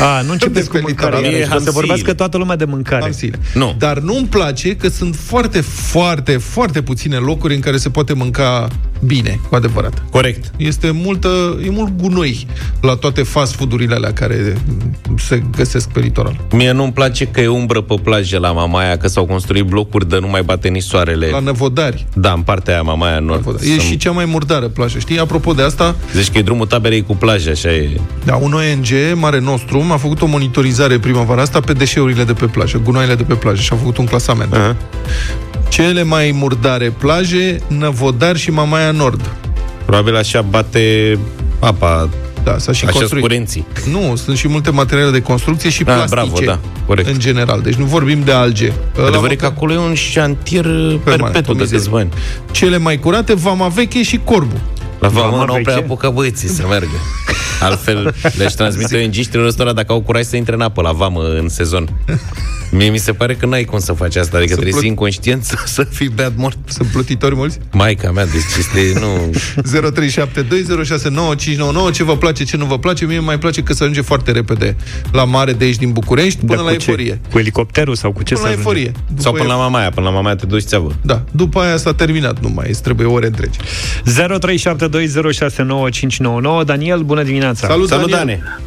A, nu începeți cu mâncare Să vorbească toată lumea de mâncare. Hamsile. Nu. Dar nu-mi place că sunt foarte, foarte, foarte puține locuri în care se poate mânca bine, cu adevărat. Corect. Este multă, e mult gunoi la toate fast food-urile alea care se găsesc pe litoral. Mie nu-mi place că e umbră pe plajă la Mamaia, că s-au construit blocuri de nu mai bate nici soarele. La Năvodari. Da, în partea aia Mamaia Nord. E și cea mai murdară plajă, știi? Apropo de asta... Deci că e drumul taberei cu plajă, așa e. Da, un ONG, Mare Nostrum, a făcut o monitorizare primăvara asta pe deșeurile de pe plajă, gunoaiele de pe plajă și a făcut un clasament. Uh-huh. Cele mai murdare plaje, Năvodar și Mamaia Nord. Probabil așa bate apa Da, s-a și Așa construit. curenții. Nu, sunt și multe materiale de construcție și Da, plastice. bravo, da, corect. În general. Deci nu vorbim de alge. Adevărul La- e că acolo e un șantier uh, perpetu de câțiva ani. Cele mai curate, vama veche și corbu. La vamă Vama n-au prea veche? apucat băieții să meargă. Altfel, le-aș transmite ONG-știlor ăstora dacă au curaj să intre în apă la vamă în sezon. Mie mi se pare că n-ai cum să faci asta, adică Să trebuie să plăt- fii inconștient să, să fii beat mort. Sunt plătitori mulți? Maica mea, deci este, nu... 0372069599 Ce vă place, ce nu vă place Mie mai place că se ajunge foarte repede La mare de aici din București Până Dar la cu ce? eforie Cu elicopterul sau cu ce Până să la ajunge? eforie După Sau până la e- mamaia, până la mamaia te duci țeavă. Da, după aia s-a terminat Nu mai îți trebuie ore întregi 0372069599 Daniel, bună dimineața! Salut, Salut, Daniel. Dane!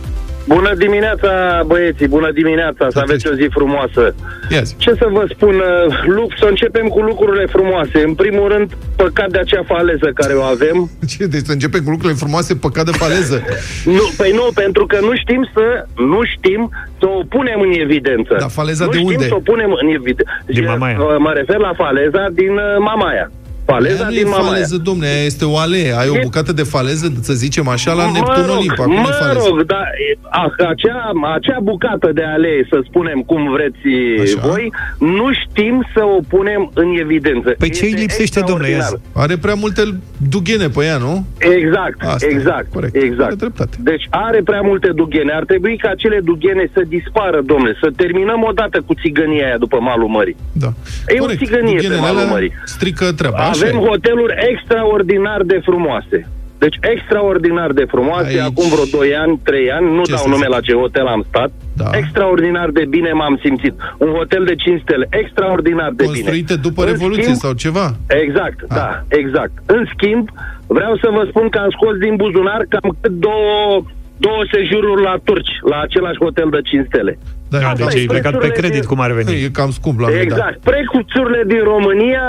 Bună dimineața, băieții, bună dimineața, să aveți o zi frumoasă. Yes. Ce să vă spun, uh, Luc, să începem cu lucrurile frumoase. În primul rând, păcat de acea faleză care o avem. Ce, deci să începem cu lucrurile frumoase Păcat de faleză Nu, păi nu, pentru că nu știm să, nu știm să o punem în evidență. Dar faleza nu de știm unde? să o punem în evidență. Din Mamaia. Mă refer la faleza din uh, Mamaia. Faleza Aia nu din e Mamaia. faleză, domne, aia este o alee Ai o E- bucată de faleză, să zicem așa, la Neptun mă rog, Olimp Acum e mă faleză rog, dar e, a, acea, acea bucată de alee, să spunem cum vreți Așa. voi, nu știm să o punem în evidență. Păi ce îi Este lipsește, domnule? Ia extraordinar. zi. Are prea multe dughene pe ea, nu? Exact, Asta e, exact, corect. Are exact. dreptate. Deci are prea multe dughene. Ar trebui ca acele dughene să dispară, domnule, să terminăm odată cu țigănia aia după malul mării. Da. E o țigănie pe Dughenele malul alea mării. Strică treaba, așa Avem e. hoteluri extraordinar de frumoase. Deci extraordinar de frumoase, Aici- acum vreo 2 ani, 3 ani, nu Ce dau să nume zic? la ce hotel am stat, Da. extraordinar de bine m-am simțit. Un hotel de 5 stele, extraordinar de bine. Construite după În Revoluție schimb- sau ceva Exact, Ah. da, exact. În schimb, vreau să vă spun că am scos din buzunar cam cât două, două sejururi la turci, la același hotel de 5 stele. Da, Da, da, deci ai plecat pe prețurile credit, din- cum ar veni. E cam scump la noi, da. Exact. Prețurile din România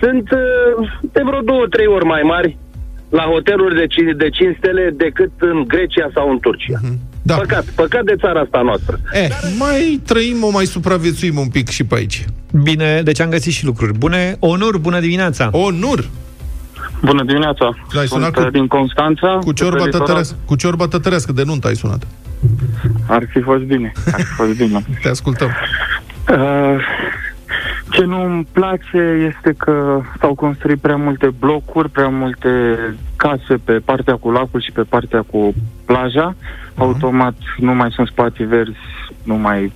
sunt uh, de vreo două, trei ori mai mari la hoteluri de 5, de 5 stele decât în Grecia sau în Turcia. Da. Păcat, păcat de țara asta noastră. Eh, mai trăim, o mai supraviețuim un pic și pe aici. Bine, deci am găsit și lucruri bune. Onur, bună dimineața! Onur, Bună dimineața! Da, ai Sunt sunat cu- uh, din Constanța. cu ciorba, pe litoral. tătărească, cu ciorba tătărească, de nuntă ai sunat. Ar fi fost bine. Ar fi fost bine. Te ascultăm. Uh, ce nu îmi place este că s-au construit prea multe blocuri, prea multe case pe partea cu lacul și pe partea cu plaja. Automat nu mai sunt spații verzi, nu mai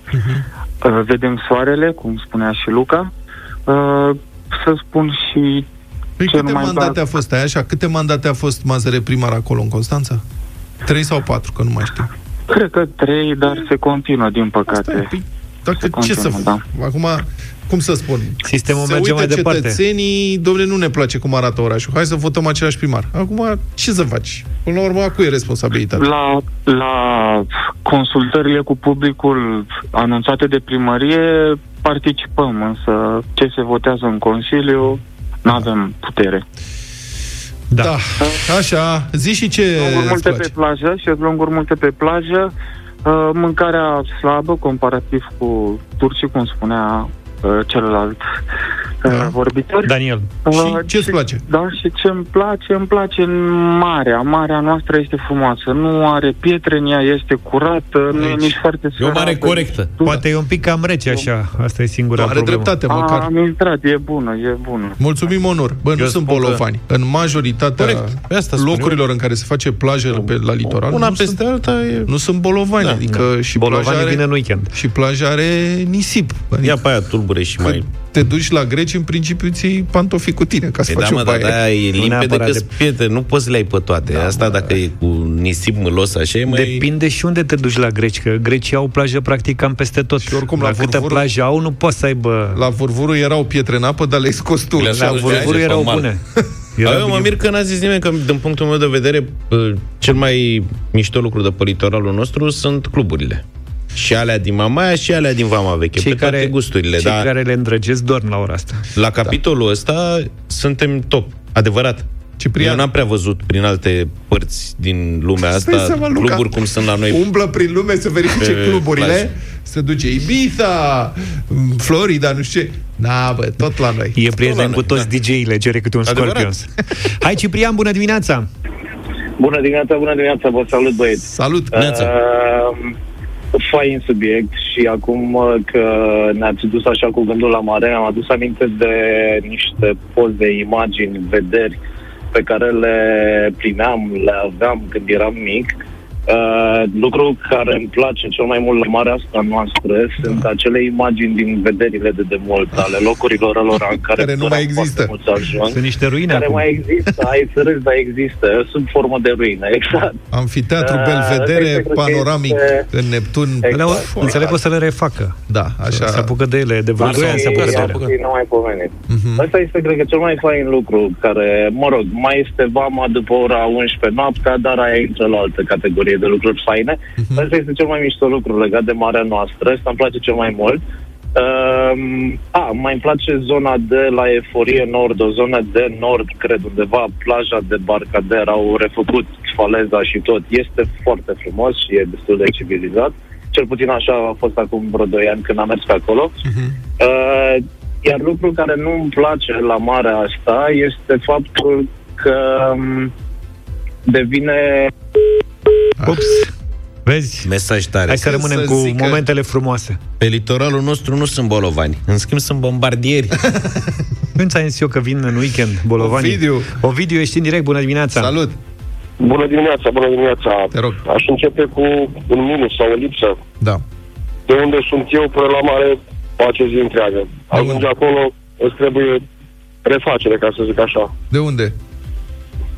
uh, vedem soarele, cum spunea și Luca. Uh, să spun și Păi Ce câte nu mai mandate plac? a fost aia așa? Câte mandate a fost Mazăre primar acolo în Constanța? Trei sau patru, că nu mai știu. cred că trei, dar se continuă, din Asta e, păcate. păi, dacă Se ce să continuă, fac? Acum, cum să spun? Sistemul se merge uită mai departe. cetățenii, domnule, nu ne place cum arată orașul. Hai să votăm același primar. Acum, ce să faci? Până la urmă, a cui e responsabilitatea? La, la consultările cu publicul anunțate de primărie participăm, însă ce se votează în Consiliu nu avem putere. Da. da. Așa, zi și ce Lunguri îți multe place. pe plajă și lunguri multe pe plajă, uh, mâncarea slabă comparativ cu turcii, cum spunea uh, celălalt uh, Da. vorbitor. Daniel, Uh, Și ce-ți place? Da, și ce îmi place, îmi place marea. Marea noastră este frumoasă. Nu are pietre în ea, este curată, nu e Aici. nici foarte E o mare sărată. corectă. poate e un pic cam rece așa. Asta e singura Nu, are problemă. dreptate, A, măcar. am intrat, e bună, e bună. Mulțumim, Onur. Bă, nu Eu sunt spun că- bolovani. În majoritatea Corect. Pe asta spun locurilor în care se face plajă pe, la litoral, Una nu peste sunt, alta e... nu sunt bolovani. Da, adică și plaja Bolovanii are, vine în weekend. și plaja are nisip. Adică Ia pe aia tulbure și când mai... te duci la greci, în principiu ți iei pantofii cu tine ca să Păi da, faci mă, o dar baie. da, e limpede neapărat că de- de... prieteni, nu poți să le ai pe toate. Da, Asta mă, dacă e cu nisip mâlos așa, e mai... Depinde și unde te duci la greci, că grecii au plajă practic cam peste tot. Și oricum, la câte Vurvuru- plaje au, nu poți să aibă... La Vurvuru erau pietre în apă, dar le-ai scos tu. Le-a La scos de Vurvuru aia, erau pe mal. bune. Era Era eu mă bine. mir că n-a zis nimeni că, din punctul meu de vedere, uh, cel mai mișto lucru de pe litoralul nostru sunt cluburile. Și alea din Mamaia și alea din Vama Veche, Cei pe toate care, gusturile. cei Dar care le îndrăgesc dorm la ora asta. la capitolul ăsta suntem top. Adevărat. Ciprian. Eu n-am prea văzut prin alte părți din lumea Stai asta seama, Luca. cluburi cum sunt la noi. Umblă prin lume să verifice Pe cluburile, plajă. se duce Ibiza, Florida, nu știu ce. Da, bă, tot la noi. E prieten la cu noi, toți da. DJ-le, cere câte un Adevărat. Scorpions. Hai, Ciprian, bună dimineața! Bună dimineața, bună dimineața, vă salut băieți. Salut! Uh, fain subiect și acum uh, că ne-ați dus așa cu gândul la mare, am adus aminte de niște poze, imagini, vederi pe care le primeam, le aveam când eram mic Uh, lucru care îmi place cel mai mult la marea asta noastră sunt acele imagini din vederile de demult ale locurilor lor în care, Care nu mai există. mulți ajung, Sunt niște ruine care acum. mai există, ai să râzi, dar există, sub formă de ruină, exact. Amfiteatru Uh, Belvedere, cred că panoramic este- în Neptun. Exact. Le-au- Foarte Înțeleg că o să le refacă. Da, așa. Se apucă de ele, de vreo Lasă, doi ani se apucă de s-au ele. apucat. Nu mai pomenit. Mhm. Asta este, cred că, cel mai fain lucru care, mă rog, mai este vama după ora 11 noaptea, dar aia intră la altă categorie de lucruri faine. Mhm. Asta este cel mai mișto lucru legat de Marea noastră, asta îmi place cel mai mult. Um, a, mai îmi place zona de la Eforie Nord, o zonă de nord, cred, undeva plaja de Barcader, au refăcut faleza și tot. Este foarte frumos și e destul de civilizat. Cel puțin așa a fost acum vreo 2 ani când am mers pe acolo. Uh, iar lucru care nu îmi place la marea asta este faptul că um, devine Ups. Vezi? Mesaj tare. Hai să rămânem să cu zic că- momentele frumoase. Pe litoralul nostru nu sunt bolovani. În schimb, sunt bombardieri. Nu ți-am zis eu că vin în weekend, bolovanii? Ovidiu. Ovidiu, ești în direct, bună dimineața. Salut! Bună dimineața, bună dimineața. Te rog. Aș începe cu un minus sau o lipsă. Da. De unde sunt eu până la mare, face zi întreagă. Ajunge acolo, îți trebuie refacere, ca să zic așa. De unde?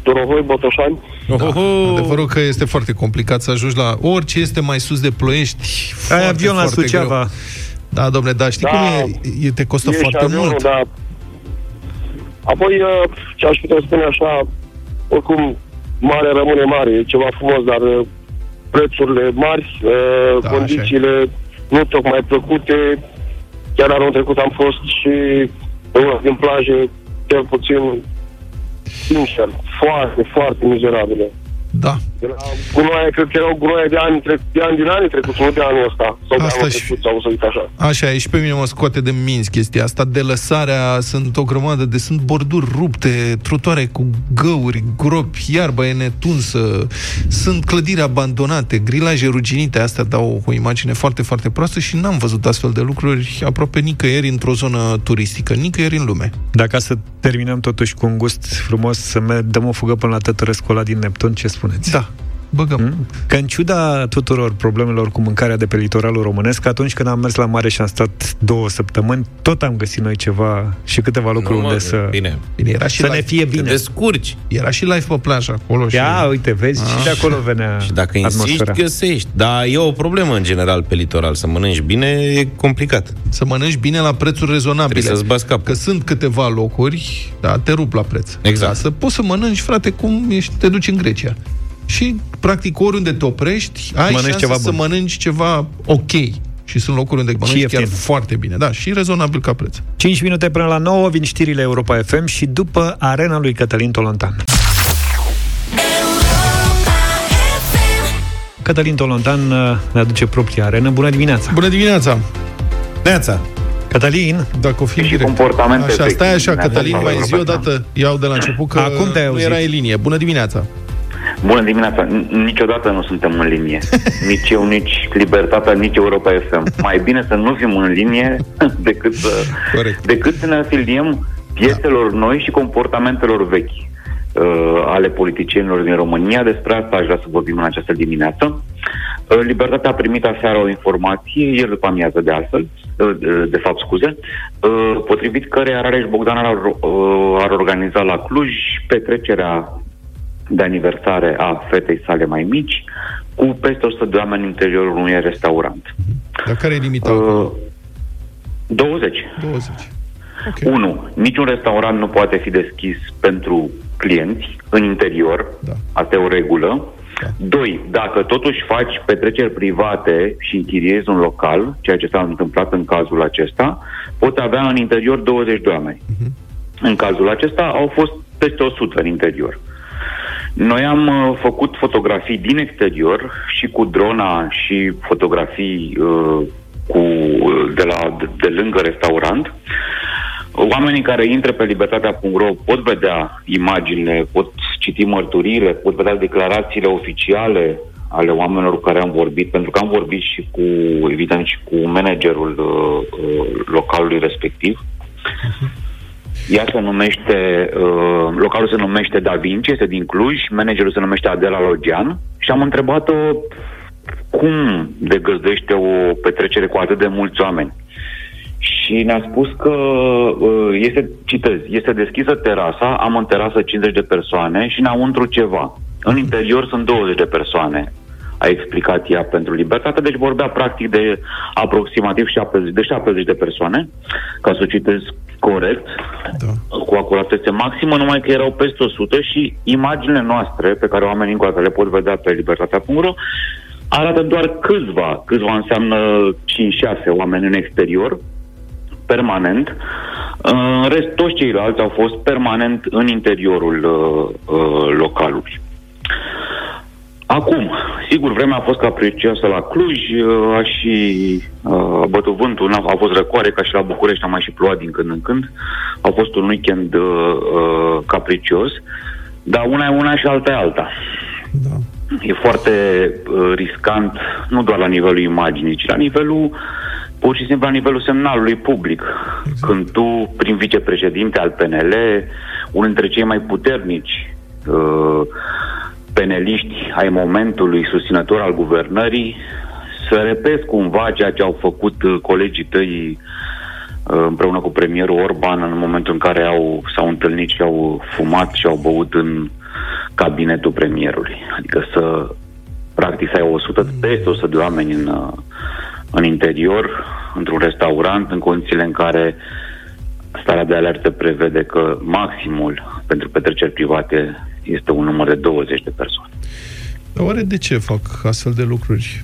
Dorohoi, Botoșani, Da. Adevărul că este foarte complicat să ajungi la orice este mai sus de ploiești. Ai foarte, avion la foarte Suceava. greu. Da, domnule, da, știi Da. cum e? e? Te costă e și foarte avionul, mult. dar... Apoi, uh, ce aș putea spune așa, oricum, mare rămâne mare, e ceva frumos, dar uh, prețurile mari, uh, Da, condițiile nu tocmai plăcute. Chiar anul trecut am fost și pe una din plaje, cel puțin, sincer, foarte, foarte mizerabile. Da. Era gunoaie, cred că erau gunoaie de ani, tre- de ani din anii trecuți, nu de anul ăsta. Sau de Asta anul și- trecut, sau să zic așa. Așa e, și pe mine mă scoate de minți chestia asta. De lăsarea sunt o grămadă de... Sunt borduri rupte, trotuare cu găuri, gropi, iarba e netunsă, sunt clădiri abandonate, grilaje ruginite, astea dau o imagine foarte, foarte proastă și n-am văzut astfel de lucruri aproape nicăieri într-o zonă turistică, nicăieri în lume. Dacă să terminăm totuși cu un gust frumos, să me- dăm o fugă până la Tătărescu ăla din Neptun, ce spuneți? Da, băgăm. Mm? Că în ciuda tuturor problemelor cu mâncarea de pe litoralul românesc, atunci când am mers la mare și am stat două săptămâni, tot am găsit noi ceva și câteva locuri Nu, mă, unde să, Bine. Bine, era și să live. ne fie Te bine. descurci. Era și live pe plajă acolo. Și... Ia, uite, vezi, și de acolo venea Și dacă insisti, atmosfera. găsești. Dar e o problemă în general pe litoral. Să mănânci bine e complicat. Să mănânci bine la prețuri rezonabile. Trebuie să-ți bați capul. Că sunt câteva locuri, da, te rup la preț. Exact. Da, să poți să mănânci, frate, cum ești, te duci în Grecia. Și, practic, oriunde te oprești, ai Mănânci șanse ceva să bun. mănânci ceva ok. Și sunt locuri unde mănânci chiar ieftin. foarte bine. Da, și rezonabil ca preț. 5 minute până la 9 vin știrile Europa FM și după arena lui Cătălin Tolontan. Cătălin Tolontan uh, ne aduce propria arenă. Bună dimineața! Bună dimineața! Neața. Cătălin, Dacă o fi în direct. comportamente Așa, stai așa, vechi. Cătălin, mai zi o dată, iau de la început, că Acum te-ai nu auzit. era în linie. Bună dimineața! Bună dimineața! N- Niciodată nu suntem în linie. Nici eu, nici Libertatea, nici Europa FM. Mai bine să nu fim în linie decât să, Corect. decât să ne afiliem pieselor noi și comportamentelor vechi uh, ale politicienilor din România. Despre asta aș vrea să vorbim în această dimineață. Uh, Libertatea a primit aseară o informație, ieri după amiază de altfel, uh, de- de fapt scuze, uh, potrivit care Arareș Bogdan ar, uh, ar organiza la Cluj petrecerea de aniversare a fetei sale mai mici, cu peste 100 de oameni în interiorul unui restaurant. Dar care e limita? Uh, 20. 20. 1. Niciun restaurant nu poate fi deschis pentru clienți în interior. Da. Asta e o regulă. Da. 2. Dacă totuși faci petreceri private și închiriezi un local, ceea ce s-a întâmplat în cazul acesta, poți avea în interior 20 de oameni. În cazul acesta au fost peste 100 în interior. Noi am uh, făcut fotografii din exterior și cu drona și fotografii uh, cu, uh, de, la, de, de lângă restaurant. Oamenii care intră pe libertatea.ro pot vedea imaginile, pot citi mărturiile, pot vedea declarațiile oficiale ale oamenilor cu care am vorbit, pentru că am vorbit și cu, evident, și cu managerul uh, uh, localului respectiv. Ea se numește, uh, localul se numește Da Vinci, este din Cluj, managerul se numește Adela Logian și am întrebat-o cum degăzduiește o petrecere cu atât de mulți oameni. Și ne-a spus că uh, este, citez, este deschisă terasa, am în terasă 50 de persoane și înăuntru ceva. În interior sunt 20 de persoane a explicat ea pentru libertate, deci vorbea practic de aproximativ 70, de 70 de persoane, ca să o citez corect, da. cu acuratețe maximă, numai că erau peste 100 și imaginile noastre, pe care oamenii încă le pot vedea pe libertatea.ro, arată doar câțiva, câțiva înseamnă 5-6 oameni în exterior, permanent. În rest, toți ceilalți au fost permanent în interiorul uh, uh, localului. Acum, sigur, vremea a fost capricioasă la Cluj, uh, a și uh, bătut vântul, a fost răcoare ca și la București, a mai și plouat din când în când. A fost un weekend uh, uh, capricios, dar una e una și alta e alta. Da. E foarte uh, riscant, nu doar la nivelul imaginii, ci la nivelul pur și simplu la nivelul semnalului public. Exact. Când tu, prin vicepreședinte al PNL, unul dintre cei mai puternici uh, peneliști ai momentului, susținător al guvernării, să repezi cumva ceea ce au făcut uh, colegii tăi uh, împreună cu premierul Orban în momentul în care au, s-au întâlnit și au fumat și au băut în cabinetul premierului. Adică să practic să ai 100, peste 100 de oameni în, uh, în interior, într-un restaurant, în condițiile în care starea de alertă prevede că maximul pentru petreceri private este un număr de 20 de persoane. Dar oare de ce fac astfel de lucruri?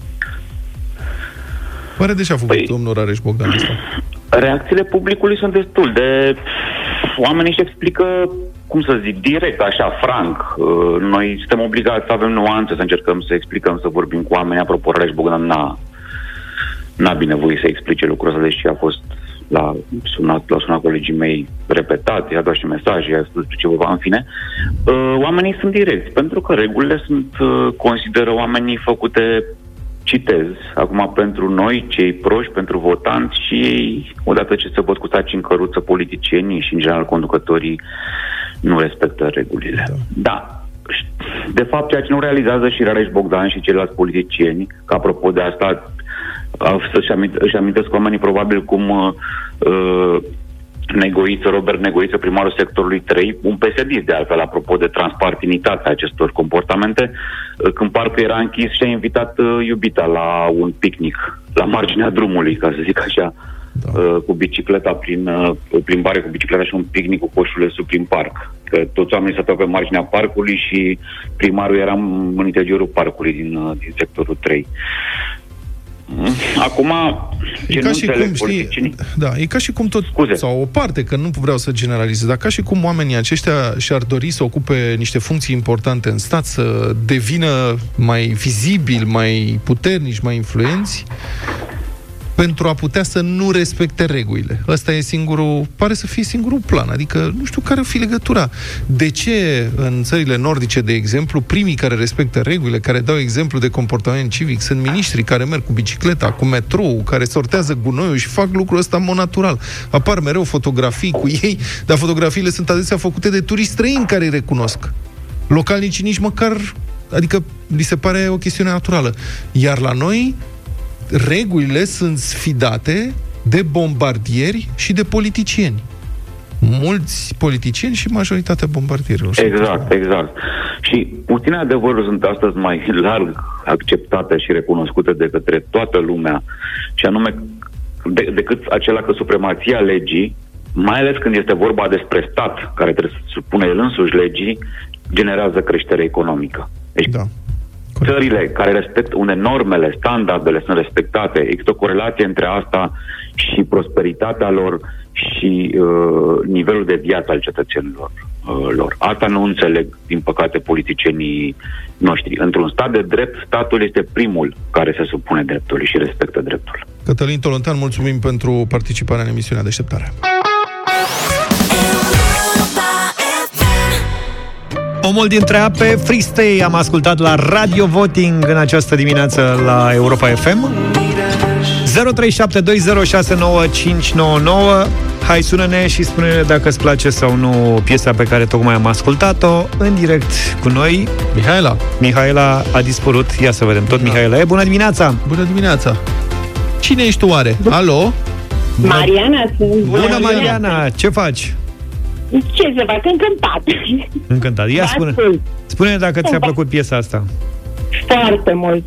Oare de ce a făcut păi, domnul Rareș Bogdan asta? Reacțiile publicului sunt destul de... Oamenii își explică, cum să zic, direct, așa, franc. Uh, noi suntem obligați să avem nuanțe, să încercăm să explicăm, să vorbim cu oamenii. Apropo, Rareș Bogdan n-a, n-a binevoie să explice lucrul ăsta, deși a fost la sunat, la sunat colegii mei repetat, i-a dat și mesaje, i-a spus ce vorba, în fine. Uh, oamenii sunt direcți, pentru că regulile sunt, uh, consideră oamenii făcute citez, acum pentru noi, cei proști, pentru votanți și ei, odată ce se pot cu saci în căruță politicienii și, în general, conducătorii, nu respectă regulile. Da. da. De fapt, ceea ce nu realizează și Rareș Bogdan și ceilalți politicieni, că apropo de asta, să-și aminte, își amintesc oamenii probabil cum uh, uh, Negoiță, Robert Negoiță, primarul sectorului 3, un psd de altfel, apropo de transpartinitatea acestor comportamente, uh, când parcă era închis și a invitat uh, iubita la un picnic, la marginea drumului, ca să zic așa, da. uh, cu bicicleta prin uh, o plimbare cu bicicleta și un picnic cu coșurile sub prin parc. Că toți oamenii stăteau pe marginea parcului și primarul era în interiorul parcului din, uh, din sectorul 3. Acum, e ca și cum, știi, da, e ca și cum tot, Scuze. sau o parte, că nu vreau să generalizez, dar ca și cum oamenii aceștia și-ar dori să ocupe niște funcții importante în stat, să devină mai vizibili, mai puternici, mai influenți, pentru a putea să nu respecte regulile. Ăsta e singurul, pare să fie singurul plan. Adică nu știu care o fi legătura. De ce în țările nordice, de exemplu, primii care respectă regulile, care dau exemplu de comportament civic, sunt miniștri care merg cu bicicleta, cu metrou, care sortează gunoiul și fac lucrul ăsta în mod natural. Apar mereu fotografii cu ei, dar fotografiile sunt adesea făcute de turiști străini care îi recunosc. Localnicii nici măcar adică li se pare o chestiune naturală. Iar la noi, regulile sunt sfidate de bombardieri și de politicieni. Mulți politicieni și majoritatea bombardierilor. Exact, exact. Și puține adevăruri sunt astăzi mai larg acceptate și recunoscute de către toată lumea, și anume de, decât acela că supremația legii, mai ales când este vorba despre stat, care trebuie să supune el însuși legii, generează creștere economică. Deci da țările care respectă, unde normele, standardele sunt respectate, există o corelație între asta și prosperitatea lor și uh, nivelul de viață al cetățenilor uh, lor. Asta nu înțeleg, din păcate, politicienii noștri. Într-un stat de drept, statul este primul care se supune dreptului și respectă dreptul. Cătălin Tolontan, mulțumim pentru participarea în emisiunea Deșteptare. Omul dintre ape, Fristei, am ascultat la Radio Voting în această dimineață la Europa FM. 0372069599 Hai, sună-ne și spune-ne dacă îți place sau nu piesa pe care tocmai am ascultat-o în direct cu noi. Mihaela. Mihaela a dispărut. Ia să vedem. Tot da. Mihaela e. Bună dimineața! Bună dimineața! Cine ești tu oare? Alo? Mariana sunt. Bună, Mariana! Ce faci? Ce să fac? Încântat. Încântat. Ia Vă spune, ascult. spune dacă ți-a plăcut piesa asta. Foarte mult.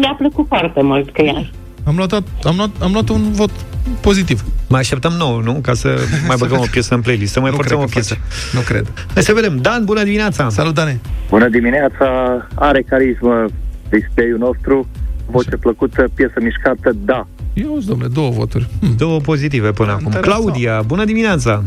Mi-a plăcut foarte mult că ea. Am luat, am luat, am luat un vot pozitiv. Mai așteptăm nou, nu? Ca să mai băgăm o piesă în playlist, să mai Nu forțăm cred o că piesă. Nu cred. Hai să vedem. Dan, bună dimineața! Salut, Dane! Bună dimineața, are carismă display nostru, voce plăcută, piesă mișcată, da. Eu, domnule, două voturi. Hm. Două pozitive până acum. Interesant. Claudia, bună dimineața!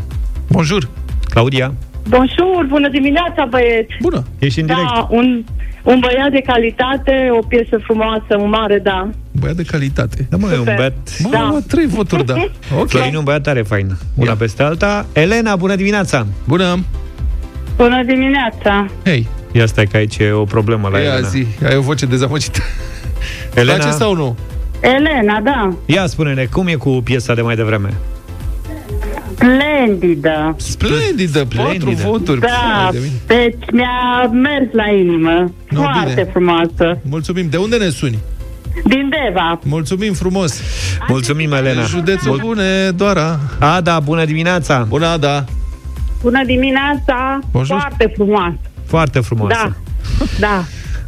Bonjour! Claudia, Bonjour, bună dimineața, băieți! Bună! ești în direct. Da, un, un băiat de calitate, o piesă frumoasă, un mare da. Băiat de calitate. Da, mă, e un Super. băiat... Mă, Da. am luat trei voturi, da. Ok. Florin, un băiat tare fain. Una Ia. peste alta. Elena, bună dimineața! Bună! Bună dimineața! Hei, Ia stai că aici e o problemă la ia Elena. zi, ai o voce dezamăgită. Elena, Place sau nu? Elena, da, ia spune-ne, cum e cu piesa de mai devreme? Splendidă. Splendidă, patru Splendidă. voturi. Da, Hai de mine. deci mi-a mers la inimă. Nu, Foarte bine. frumoasă. Mulțumim. De unde ne suni? Din Deva. Mulțumim frumos. Mulțumim, Elena. Județul Bune, Doara. Ada, bună dimineața! Bună, Ada. Bună dimineața! Bonjour. Foarte frumoasă. Foarte frumoasă. Da, da.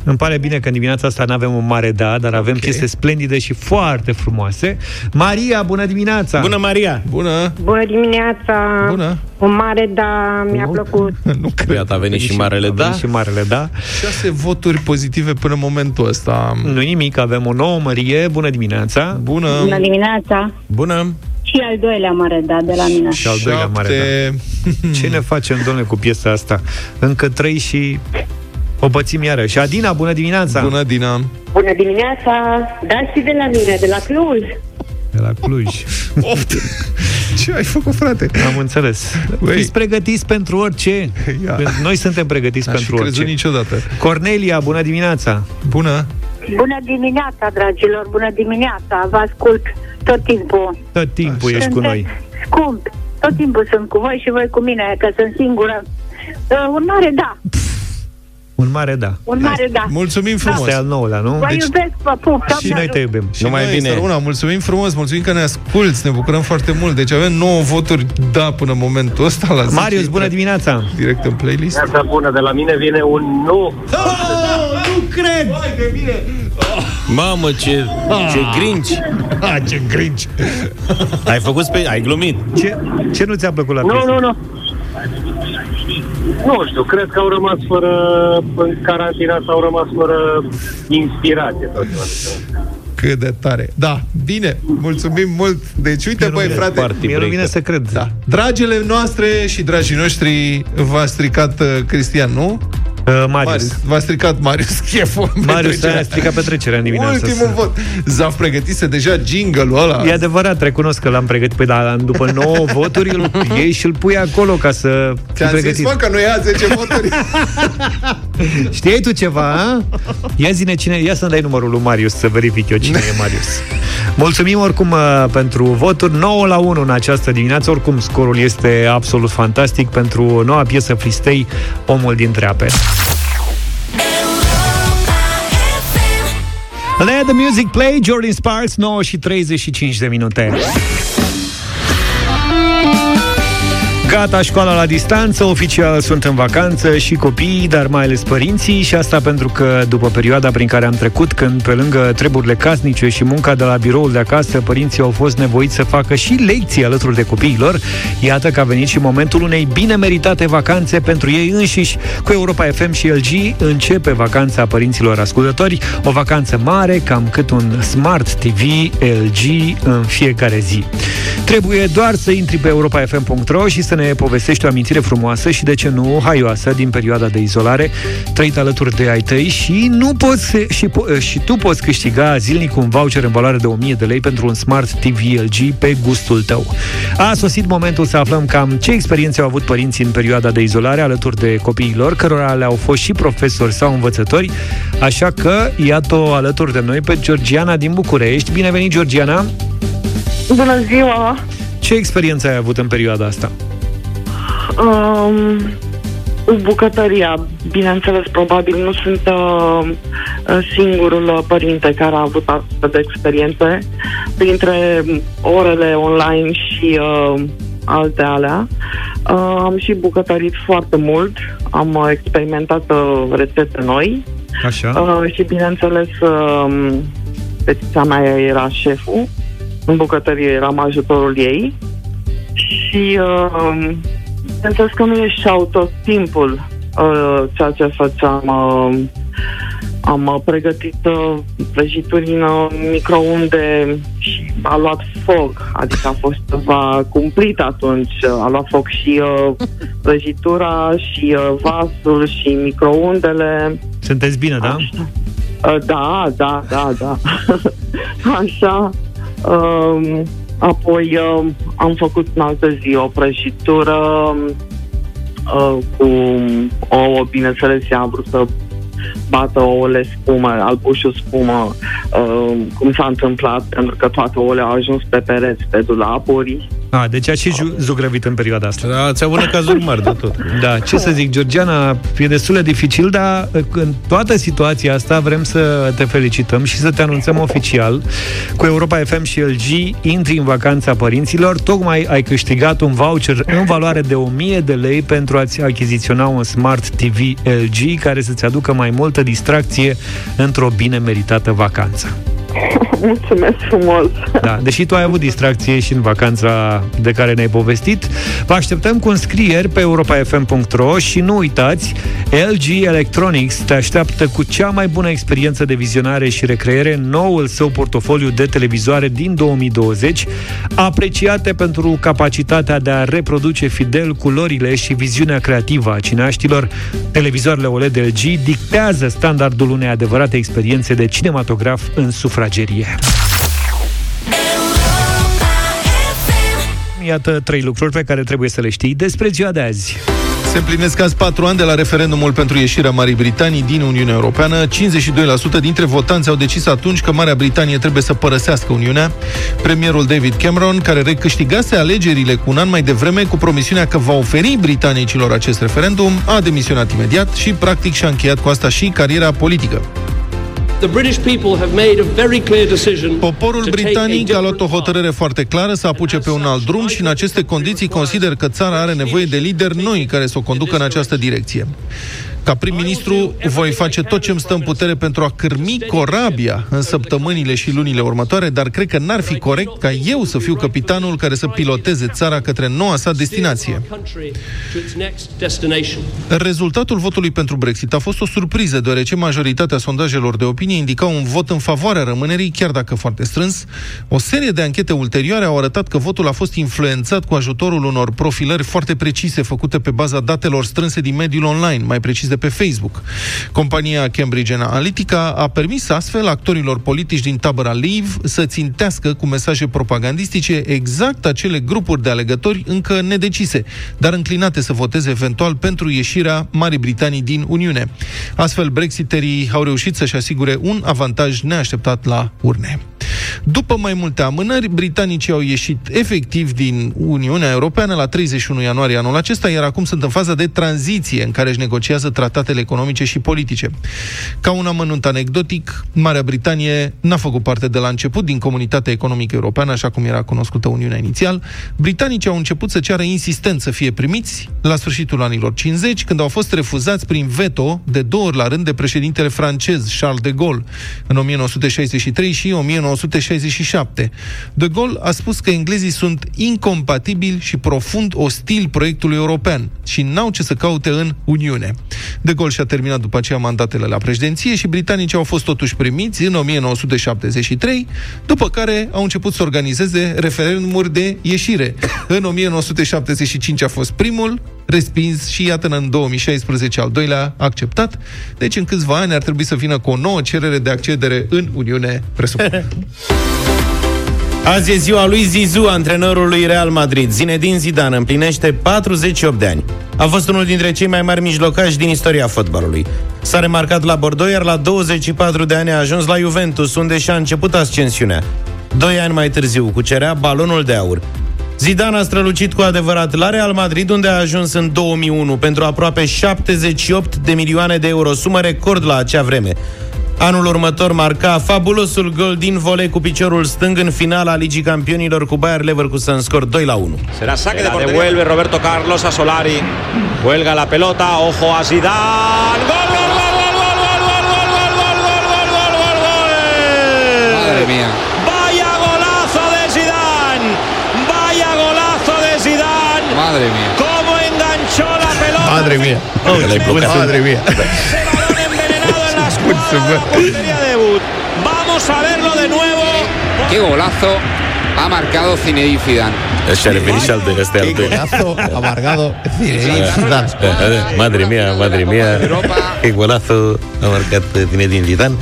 Îmi pare bine că în dimineața asta nu avem un mare da, dar avem Ok. piese splendide și foarte frumoase. Maria, bună dimineața! Bună, Maria! Bună. Bună dimineața! Bună. Un mare da, mi-a plăcut. Nu cred. Iată, a venit și marele A da. venit și marele da. Șase voturi pozitive până în momentul ăsta. Nu nimic, avem o nouă Mărie. Bună dimineața! Bună. Bună dimineața! Bună! Și al doilea mare da de la mine. Și al doilea mare da. Ce ne facem, domnule, cu piesa asta? Încă trei și o pățim iară. Și Adina, bună dimineața! Bună, Dina. Bună dimineața! Da, și de la mine, de la Cluj. De la Cluj. Opt. Ce ai făcut, frate? Am înțeles. Băi. Fiți pregătiți pentru orice. Ia. Noi suntem pregătiți N-aș fi pentru crezut orice. niciodată. Cornelia, bună dimineața! Bună. Bună dimineața, dragilor! Bună dimineața! Vă ascult tot timpul. Tot timpul ești cu noi. Scump. Tot timpul sunt cu voi și voi cu mine, că sunt singură. Uh, un mare da. Un mare da. Un mare da. Mulțumim frumos. Asta e al nouălea, nu? Vă iubesc, vă pup. Și noi te iubim. Și Numai noi, bine. Săruna, mulțumim frumos, mulțumim că ne asculți, ne bucurăm foarte mult. Deci avem 9 voturi da până în momentul ăsta la 10. Marius, bună dimineața! Direct în playlist. Viața bună de la mine vine un nu. nu cred! Mamă, ce, ce grinci! Ah, ce grinci! Ai făcut spe... Ai glumit. Ce, ce nu ți-a plăcut la Nu, piesă? nu, nu. Nu știu, cred că au rămas fără, în carantina s-au rămas fără inspirație. Tot Cât de tare. Da, bine, mulțumim mult. Deci, uite, Mie nu băi, vine- frate. Party Mie nu breaker. vine să cred. Da. Dragile noastre și dragii noștri, v-a stricat uh, Cristian, nu? Uh, Marius. V-a stricat Marius cheful. în Marius petrecerea. a stricat petrecerea în dimineața Ultimul asta. vot. Zaf pregătise deja jingle-ul ăla. E adevărat, recunosc că l-am pregătit. Păi, dar după 9 voturi îl iei și îl pui acolo ca să fii Ți-am zis, pregătit. mă, că nu ia 10 voturi. Știai tu ceva, a? Ia zine cine, ia să-mi dai numărul lui Marius să verific eu cine e Marius. Mulțumim oricum uh, pentru voturi. 9 la 1 în această dimineață. Oricum scorul este absolut fantastic Pentru noua piesă Fristei Omul dintre ape. Let the music play, Jordan Sparks 9 și 35 de minute Gata, școala la distanță, oficial sunt în vacanță și copiii, dar mai ales părinții și asta pentru că după perioada prin care am trecut, când pe lângă treburile casnice și munca de la biroul de acasă, părinții au fost nevoiți să facă și lecții alături de copiilor, iată că a venit și momentul unei bine meritate vacanțe pentru ei înșiși. Cu Europa FM și LG începe vacanța părinților ascultători, o vacanță mare, cam cât un Smart TV LG în fiecare zi. Trebuie doar să intri pe europafm.ro și să ne ne povestești o amintire frumoasă și, de ce nu, haioasă din perioada de izolare, trăit alături de ai tăi și, nu poți, și, po- și tu poți câștiga zilnic un voucher în valoare de 1000 de lei pentru un Smart TV LG pe gustul tău. A sosit momentul să aflăm cam ce experiențe au avut părinții în perioada de izolare alături de copiii lor, cărora le-au fost și profesori sau învățători, așa că iată-o alături de noi pe Georgiana din București. Bine venit, Georgiana! Bună ziua! Ce experiență ai avut în perioada asta? Um, bucătăria, bineînțeles, probabil nu sunt uh, singurul uh, părinte care a avut astfel de experiențe. Printre orele online și uh, alte alea, uh, am și bucătărit foarte mult, am uh, experimentat uh, rețete noi Așa. uh, și, bineînțeles, uh, fetița mea era șeful, în bucătărie eram ajutorul ei și uh, bineînțeles că nu ieșeau tot timpul uh, ceea ce făceam. Uh, am uh, pregătit uh, prăjituri în uh, microunde și a luat foc, adică a fost ceva cumplit atunci. Uh, A luat foc și uh, prăjitura și uh, vasul și microundele. Sunteți bine, da? Uh, da, da, da, da. Așa. Um, apoi um, am făcut în altă zi o prăjitură uh, cu ouă, bineînțeles, am vrut să bată ouăle spumă, albușul spumă, uh, cum s-a întâmplat, pentru că toate ouăle au ajuns pe pereți, pe dulapuri. A, deci a și ju- zugrăvit în perioada asta. Da, ați avut cazuri mari de tot. Da, ce să zic, Georgiana, e destul de dificil, dar în toată situația asta vrem să te felicităm și să te anunțăm oficial. Cu Europa FM și LG intri în vacanța părinților, tocmai ai câștigat un voucher în valoare de 1000 de lei pentru a-ți achiziționa un Smart TV LG care să-ți aducă mai multă distracție într-o bine meritată vacanță. Mulțumesc frumos! Da, deși tu ai avut distracție și în vacanța de care ne-ai povestit, vă așteptăm cu înscrieri pe europafm.ro și nu uitați, LG Electronics te așteaptă cu cea mai bună experiență de vizionare și recreere în noul său portofoliu de televizoare din 2020, apreciate pentru capacitatea de a reproduce fidel culorile și viziunea creativă a cineaștilor. Televizoarele OLED LG dictează standardul unei adevărate experiențe de cinematograf în sufragerie. Iată trei lucruri pe care trebuie să le știi despre ziua de azi. Se împlinesc azi patru ani de la referendumul pentru ieșirea Marii Britanii din Uniunea Europeană. 52% dintre votanți au decis atunci că Marea Britanie trebuie să părăsească Uniunea. Premierul David Cameron, care recâștigase alegerile cu un an mai devreme cu promisiunea că va oferi britanicilor acest referendum, a demisionat imediat și practic și-a încheiat cu asta și cariera politică. Poporul to take a britanic a different luat o hotărâre foarte clară să apuce pe un alt drum și în aceste condiții consider că țara are nevoie de lideri noi care să o conducă în această direcție. Ca prim-ministru voi face tot ce îmi stă în putere pentru a cârmi corabia în săptămânile și lunile următoare, dar cred că n-ar fi corect ca eu să fiu capitanul care să piloteze țara către noua sa destinație. country to its next destination. Rezultatul votului pentru Brexit a fost o surpriză, deoarece majoritatea sondajelor de opinie indicau un vot în favoarea rămânerii, chiar dacă foarte strâns. O serie de anchete ulterioare au arătat că votul a fost influențat cu ajutorul unor profilări foarte precise făcute pe baza datelor strânse din mediul online, mai precis de pe Facebook. Compania Cambridge Analytica a permis astfel actorilor politici din tabăra Leave să țintească cu mesaje propagandistice exact acele grupuri de alegători încă nedecise, dar înclinate să voteze eventual pentru ieșirea Marii Britanii din Uniune. Astfel, brexiterii au reușit să-și asigure un avantaj neașteptat la urne. După mai multe amânări, britanicii au ieșit efectiv din Uniunea Europeană la 31 ianuarie anul acesta, iar acum sunt în faza de tranziție în care își negociază tratatele economice și politice. Ca un amănunt anecdotic, Marea Britanie n-a făcut parte de la început din comunitatea economică europeană, așa cum era cunoscută Uniunea inițial. Britanicii au început să ceară insistent să fie primiți la sfârșitul anilor 50, când au fost refuzați prin veto de două ori la rând de președintele francez Charles de Gaulle în 1963 și 1967. De Gaulle a spus că englezii sunt incompatibili și profund ostili proiectului european și n-au ce să caute în Uniune. De Gaulle și-a terminat după aceea mandatele la președinție și britanicii au fost totuși primiți în 1973, după care au început să organizeze referendumuri de ieșire. În 1975 a fost primul, respins și iată în 2016 al doilea acceptat. Deci în câțiva ani ar trebui să vină cu o nouă cerere de accedere în Uniune, presupun. Azi e ziua lui Zizou, antrenorul lui Real Madrid. Zinedine Zidane împlinește 48 de ani. A fost unul dintre cei mai mari mijlocași din istoria fotbalului. S-a remarcat la Bordeaux, iar la 24 de ani a ajuns la Juventus, unde și-a început ascensiunea. Doi ani mai târziu cucerea balonul de aur. Zidane a strălucit cu adevărat la Real Madrid, unde a ajuns în 2001 pentru aproape 78 de milioane de euro, sumă record la acea vreme. Anul următor marca fabulosul gol din volei cu piciorul stâng în finala Ligii Campionilor cu Bayer Leverkusen scor 2 la 1. Será saque de portería. devuelve Roberto Carlos a Solari. Cuelga la pelota, ojo a Zidane. Gol, gol, gol, gol, gol, gol, gol, gol, gol, gol, gol, gol, gol, gol. Madre mía. Madre mía. Madre mía. Portería de debut. Vamos a verlo de nuevo. Qué golazo ha marcado Zinedine Zidane. Și a revenit și altă, ăsta e altă. Golazo amargado. Zinedine Zidane. Madre mia, madre mia Che golazo a marcat Zinedine Zidane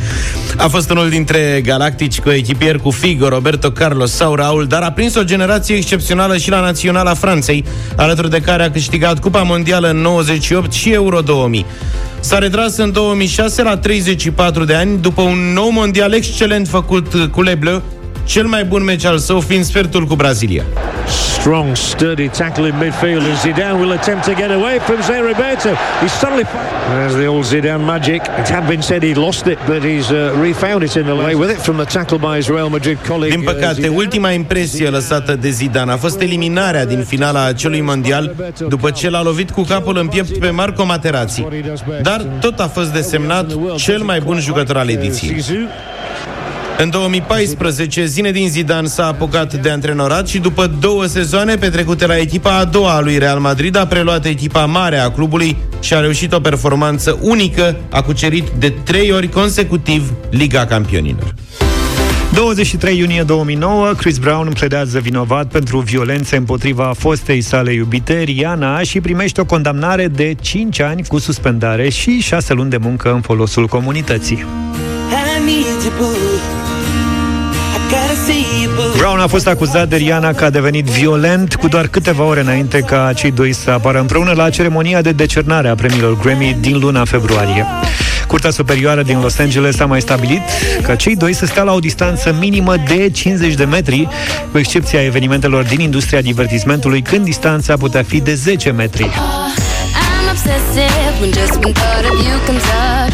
A fost unul dintre galactici cu echipier cu Figo, Roberto Carlos sau Raul Dar a prins o generație excepțională și la Naționala Franței Alături de care a câștigat Cupa Mondială în 98 și Euro 2000 S-a retras în 2006 la 34 de ani După un nou mondial excelent făcut cu Le Bleu cel mai bun meci al său fiind sfertul cu Brazilia. Strong, sturdy tackle in midfield, and Zidane will attempt to get away from Zé Roberto. He's suddenly. There's the old Zidane magic. It had been said he'd lost it, but he's uh, refound it in the way with it from the tackle by his Real Madrid colleague. Din păcate, uh, ultima impresie lăsată de Zidane a fost eliminarea din finala acelui mondial după ce l-a lovit cu capul în piept pe Marco Materazzi. Dar tot a fost desemnat cel mai bun jucător al ediției. În 2014, Zinedine Zidane s-a apucat de antrenorat și după două sezoane petrecute la echipa a doua a lui Real Madrid, a preluat echipa mare a clubului și a reușit o performanță unică, a cucerit de trei ori consecutiv Liga Campionilor. 23 iunie 2009, Chris Brown pledează vinovat pentru violențe împotriva fostei sale iubite, Rihanna, și primește o condamnare de 5 ani cu suspendare și 6 luni de muncă în folosul comunității. Brown a fost acuzat de Rihanna că a devenit violent cu doar câteva ore înainte ca cei doi să apară împreună la ceremonia de decernare a premiilor Grammy din luna februarie. Curtea Superioară din Los Angeles a mai stabilit că cei doi să stea la o distanță minimă de 50 de metri, cu excepția evenimentelor din industria divertismentului, când distanța putea fi de 10 metri.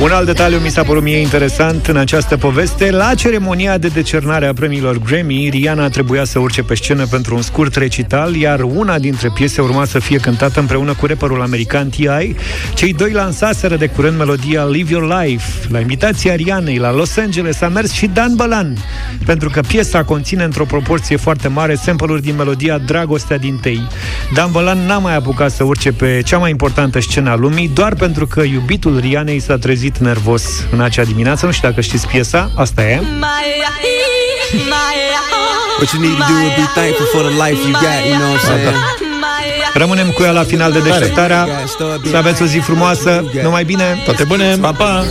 Un alt detaliu mi s-a părut mie interesant în această poveste. La ceremonia de decernare a premiilor Grammy, Rihanna trebuia să urce pe scenă pentru un scurt recital, iar una dintre piese urma să fie cântată împreună cu rapperul american T.I. Cei doi lansaseră de curând melodia Live Your Life. La invitația Rihanei la Los Angeles a mers și Dan Bălan, pentru că piesa conține într-o proporție foarte mare sample-uri din melodia Dragostea din Tei. Dan Bălan n-a mai apucat să urce pe cea mai importantă scenă a lumii, doar pentru că iubitul Rianei s-a trezit nervos în acea dimineață. Nu știu dacă știți piesa, asta e. What you need to do is be thankful for the life you got, you know what I'm saying? Rămânem cu ea la final de deșteptarea. Să aveți o zi frumoasă, numai bine, toate bune, pa, pa!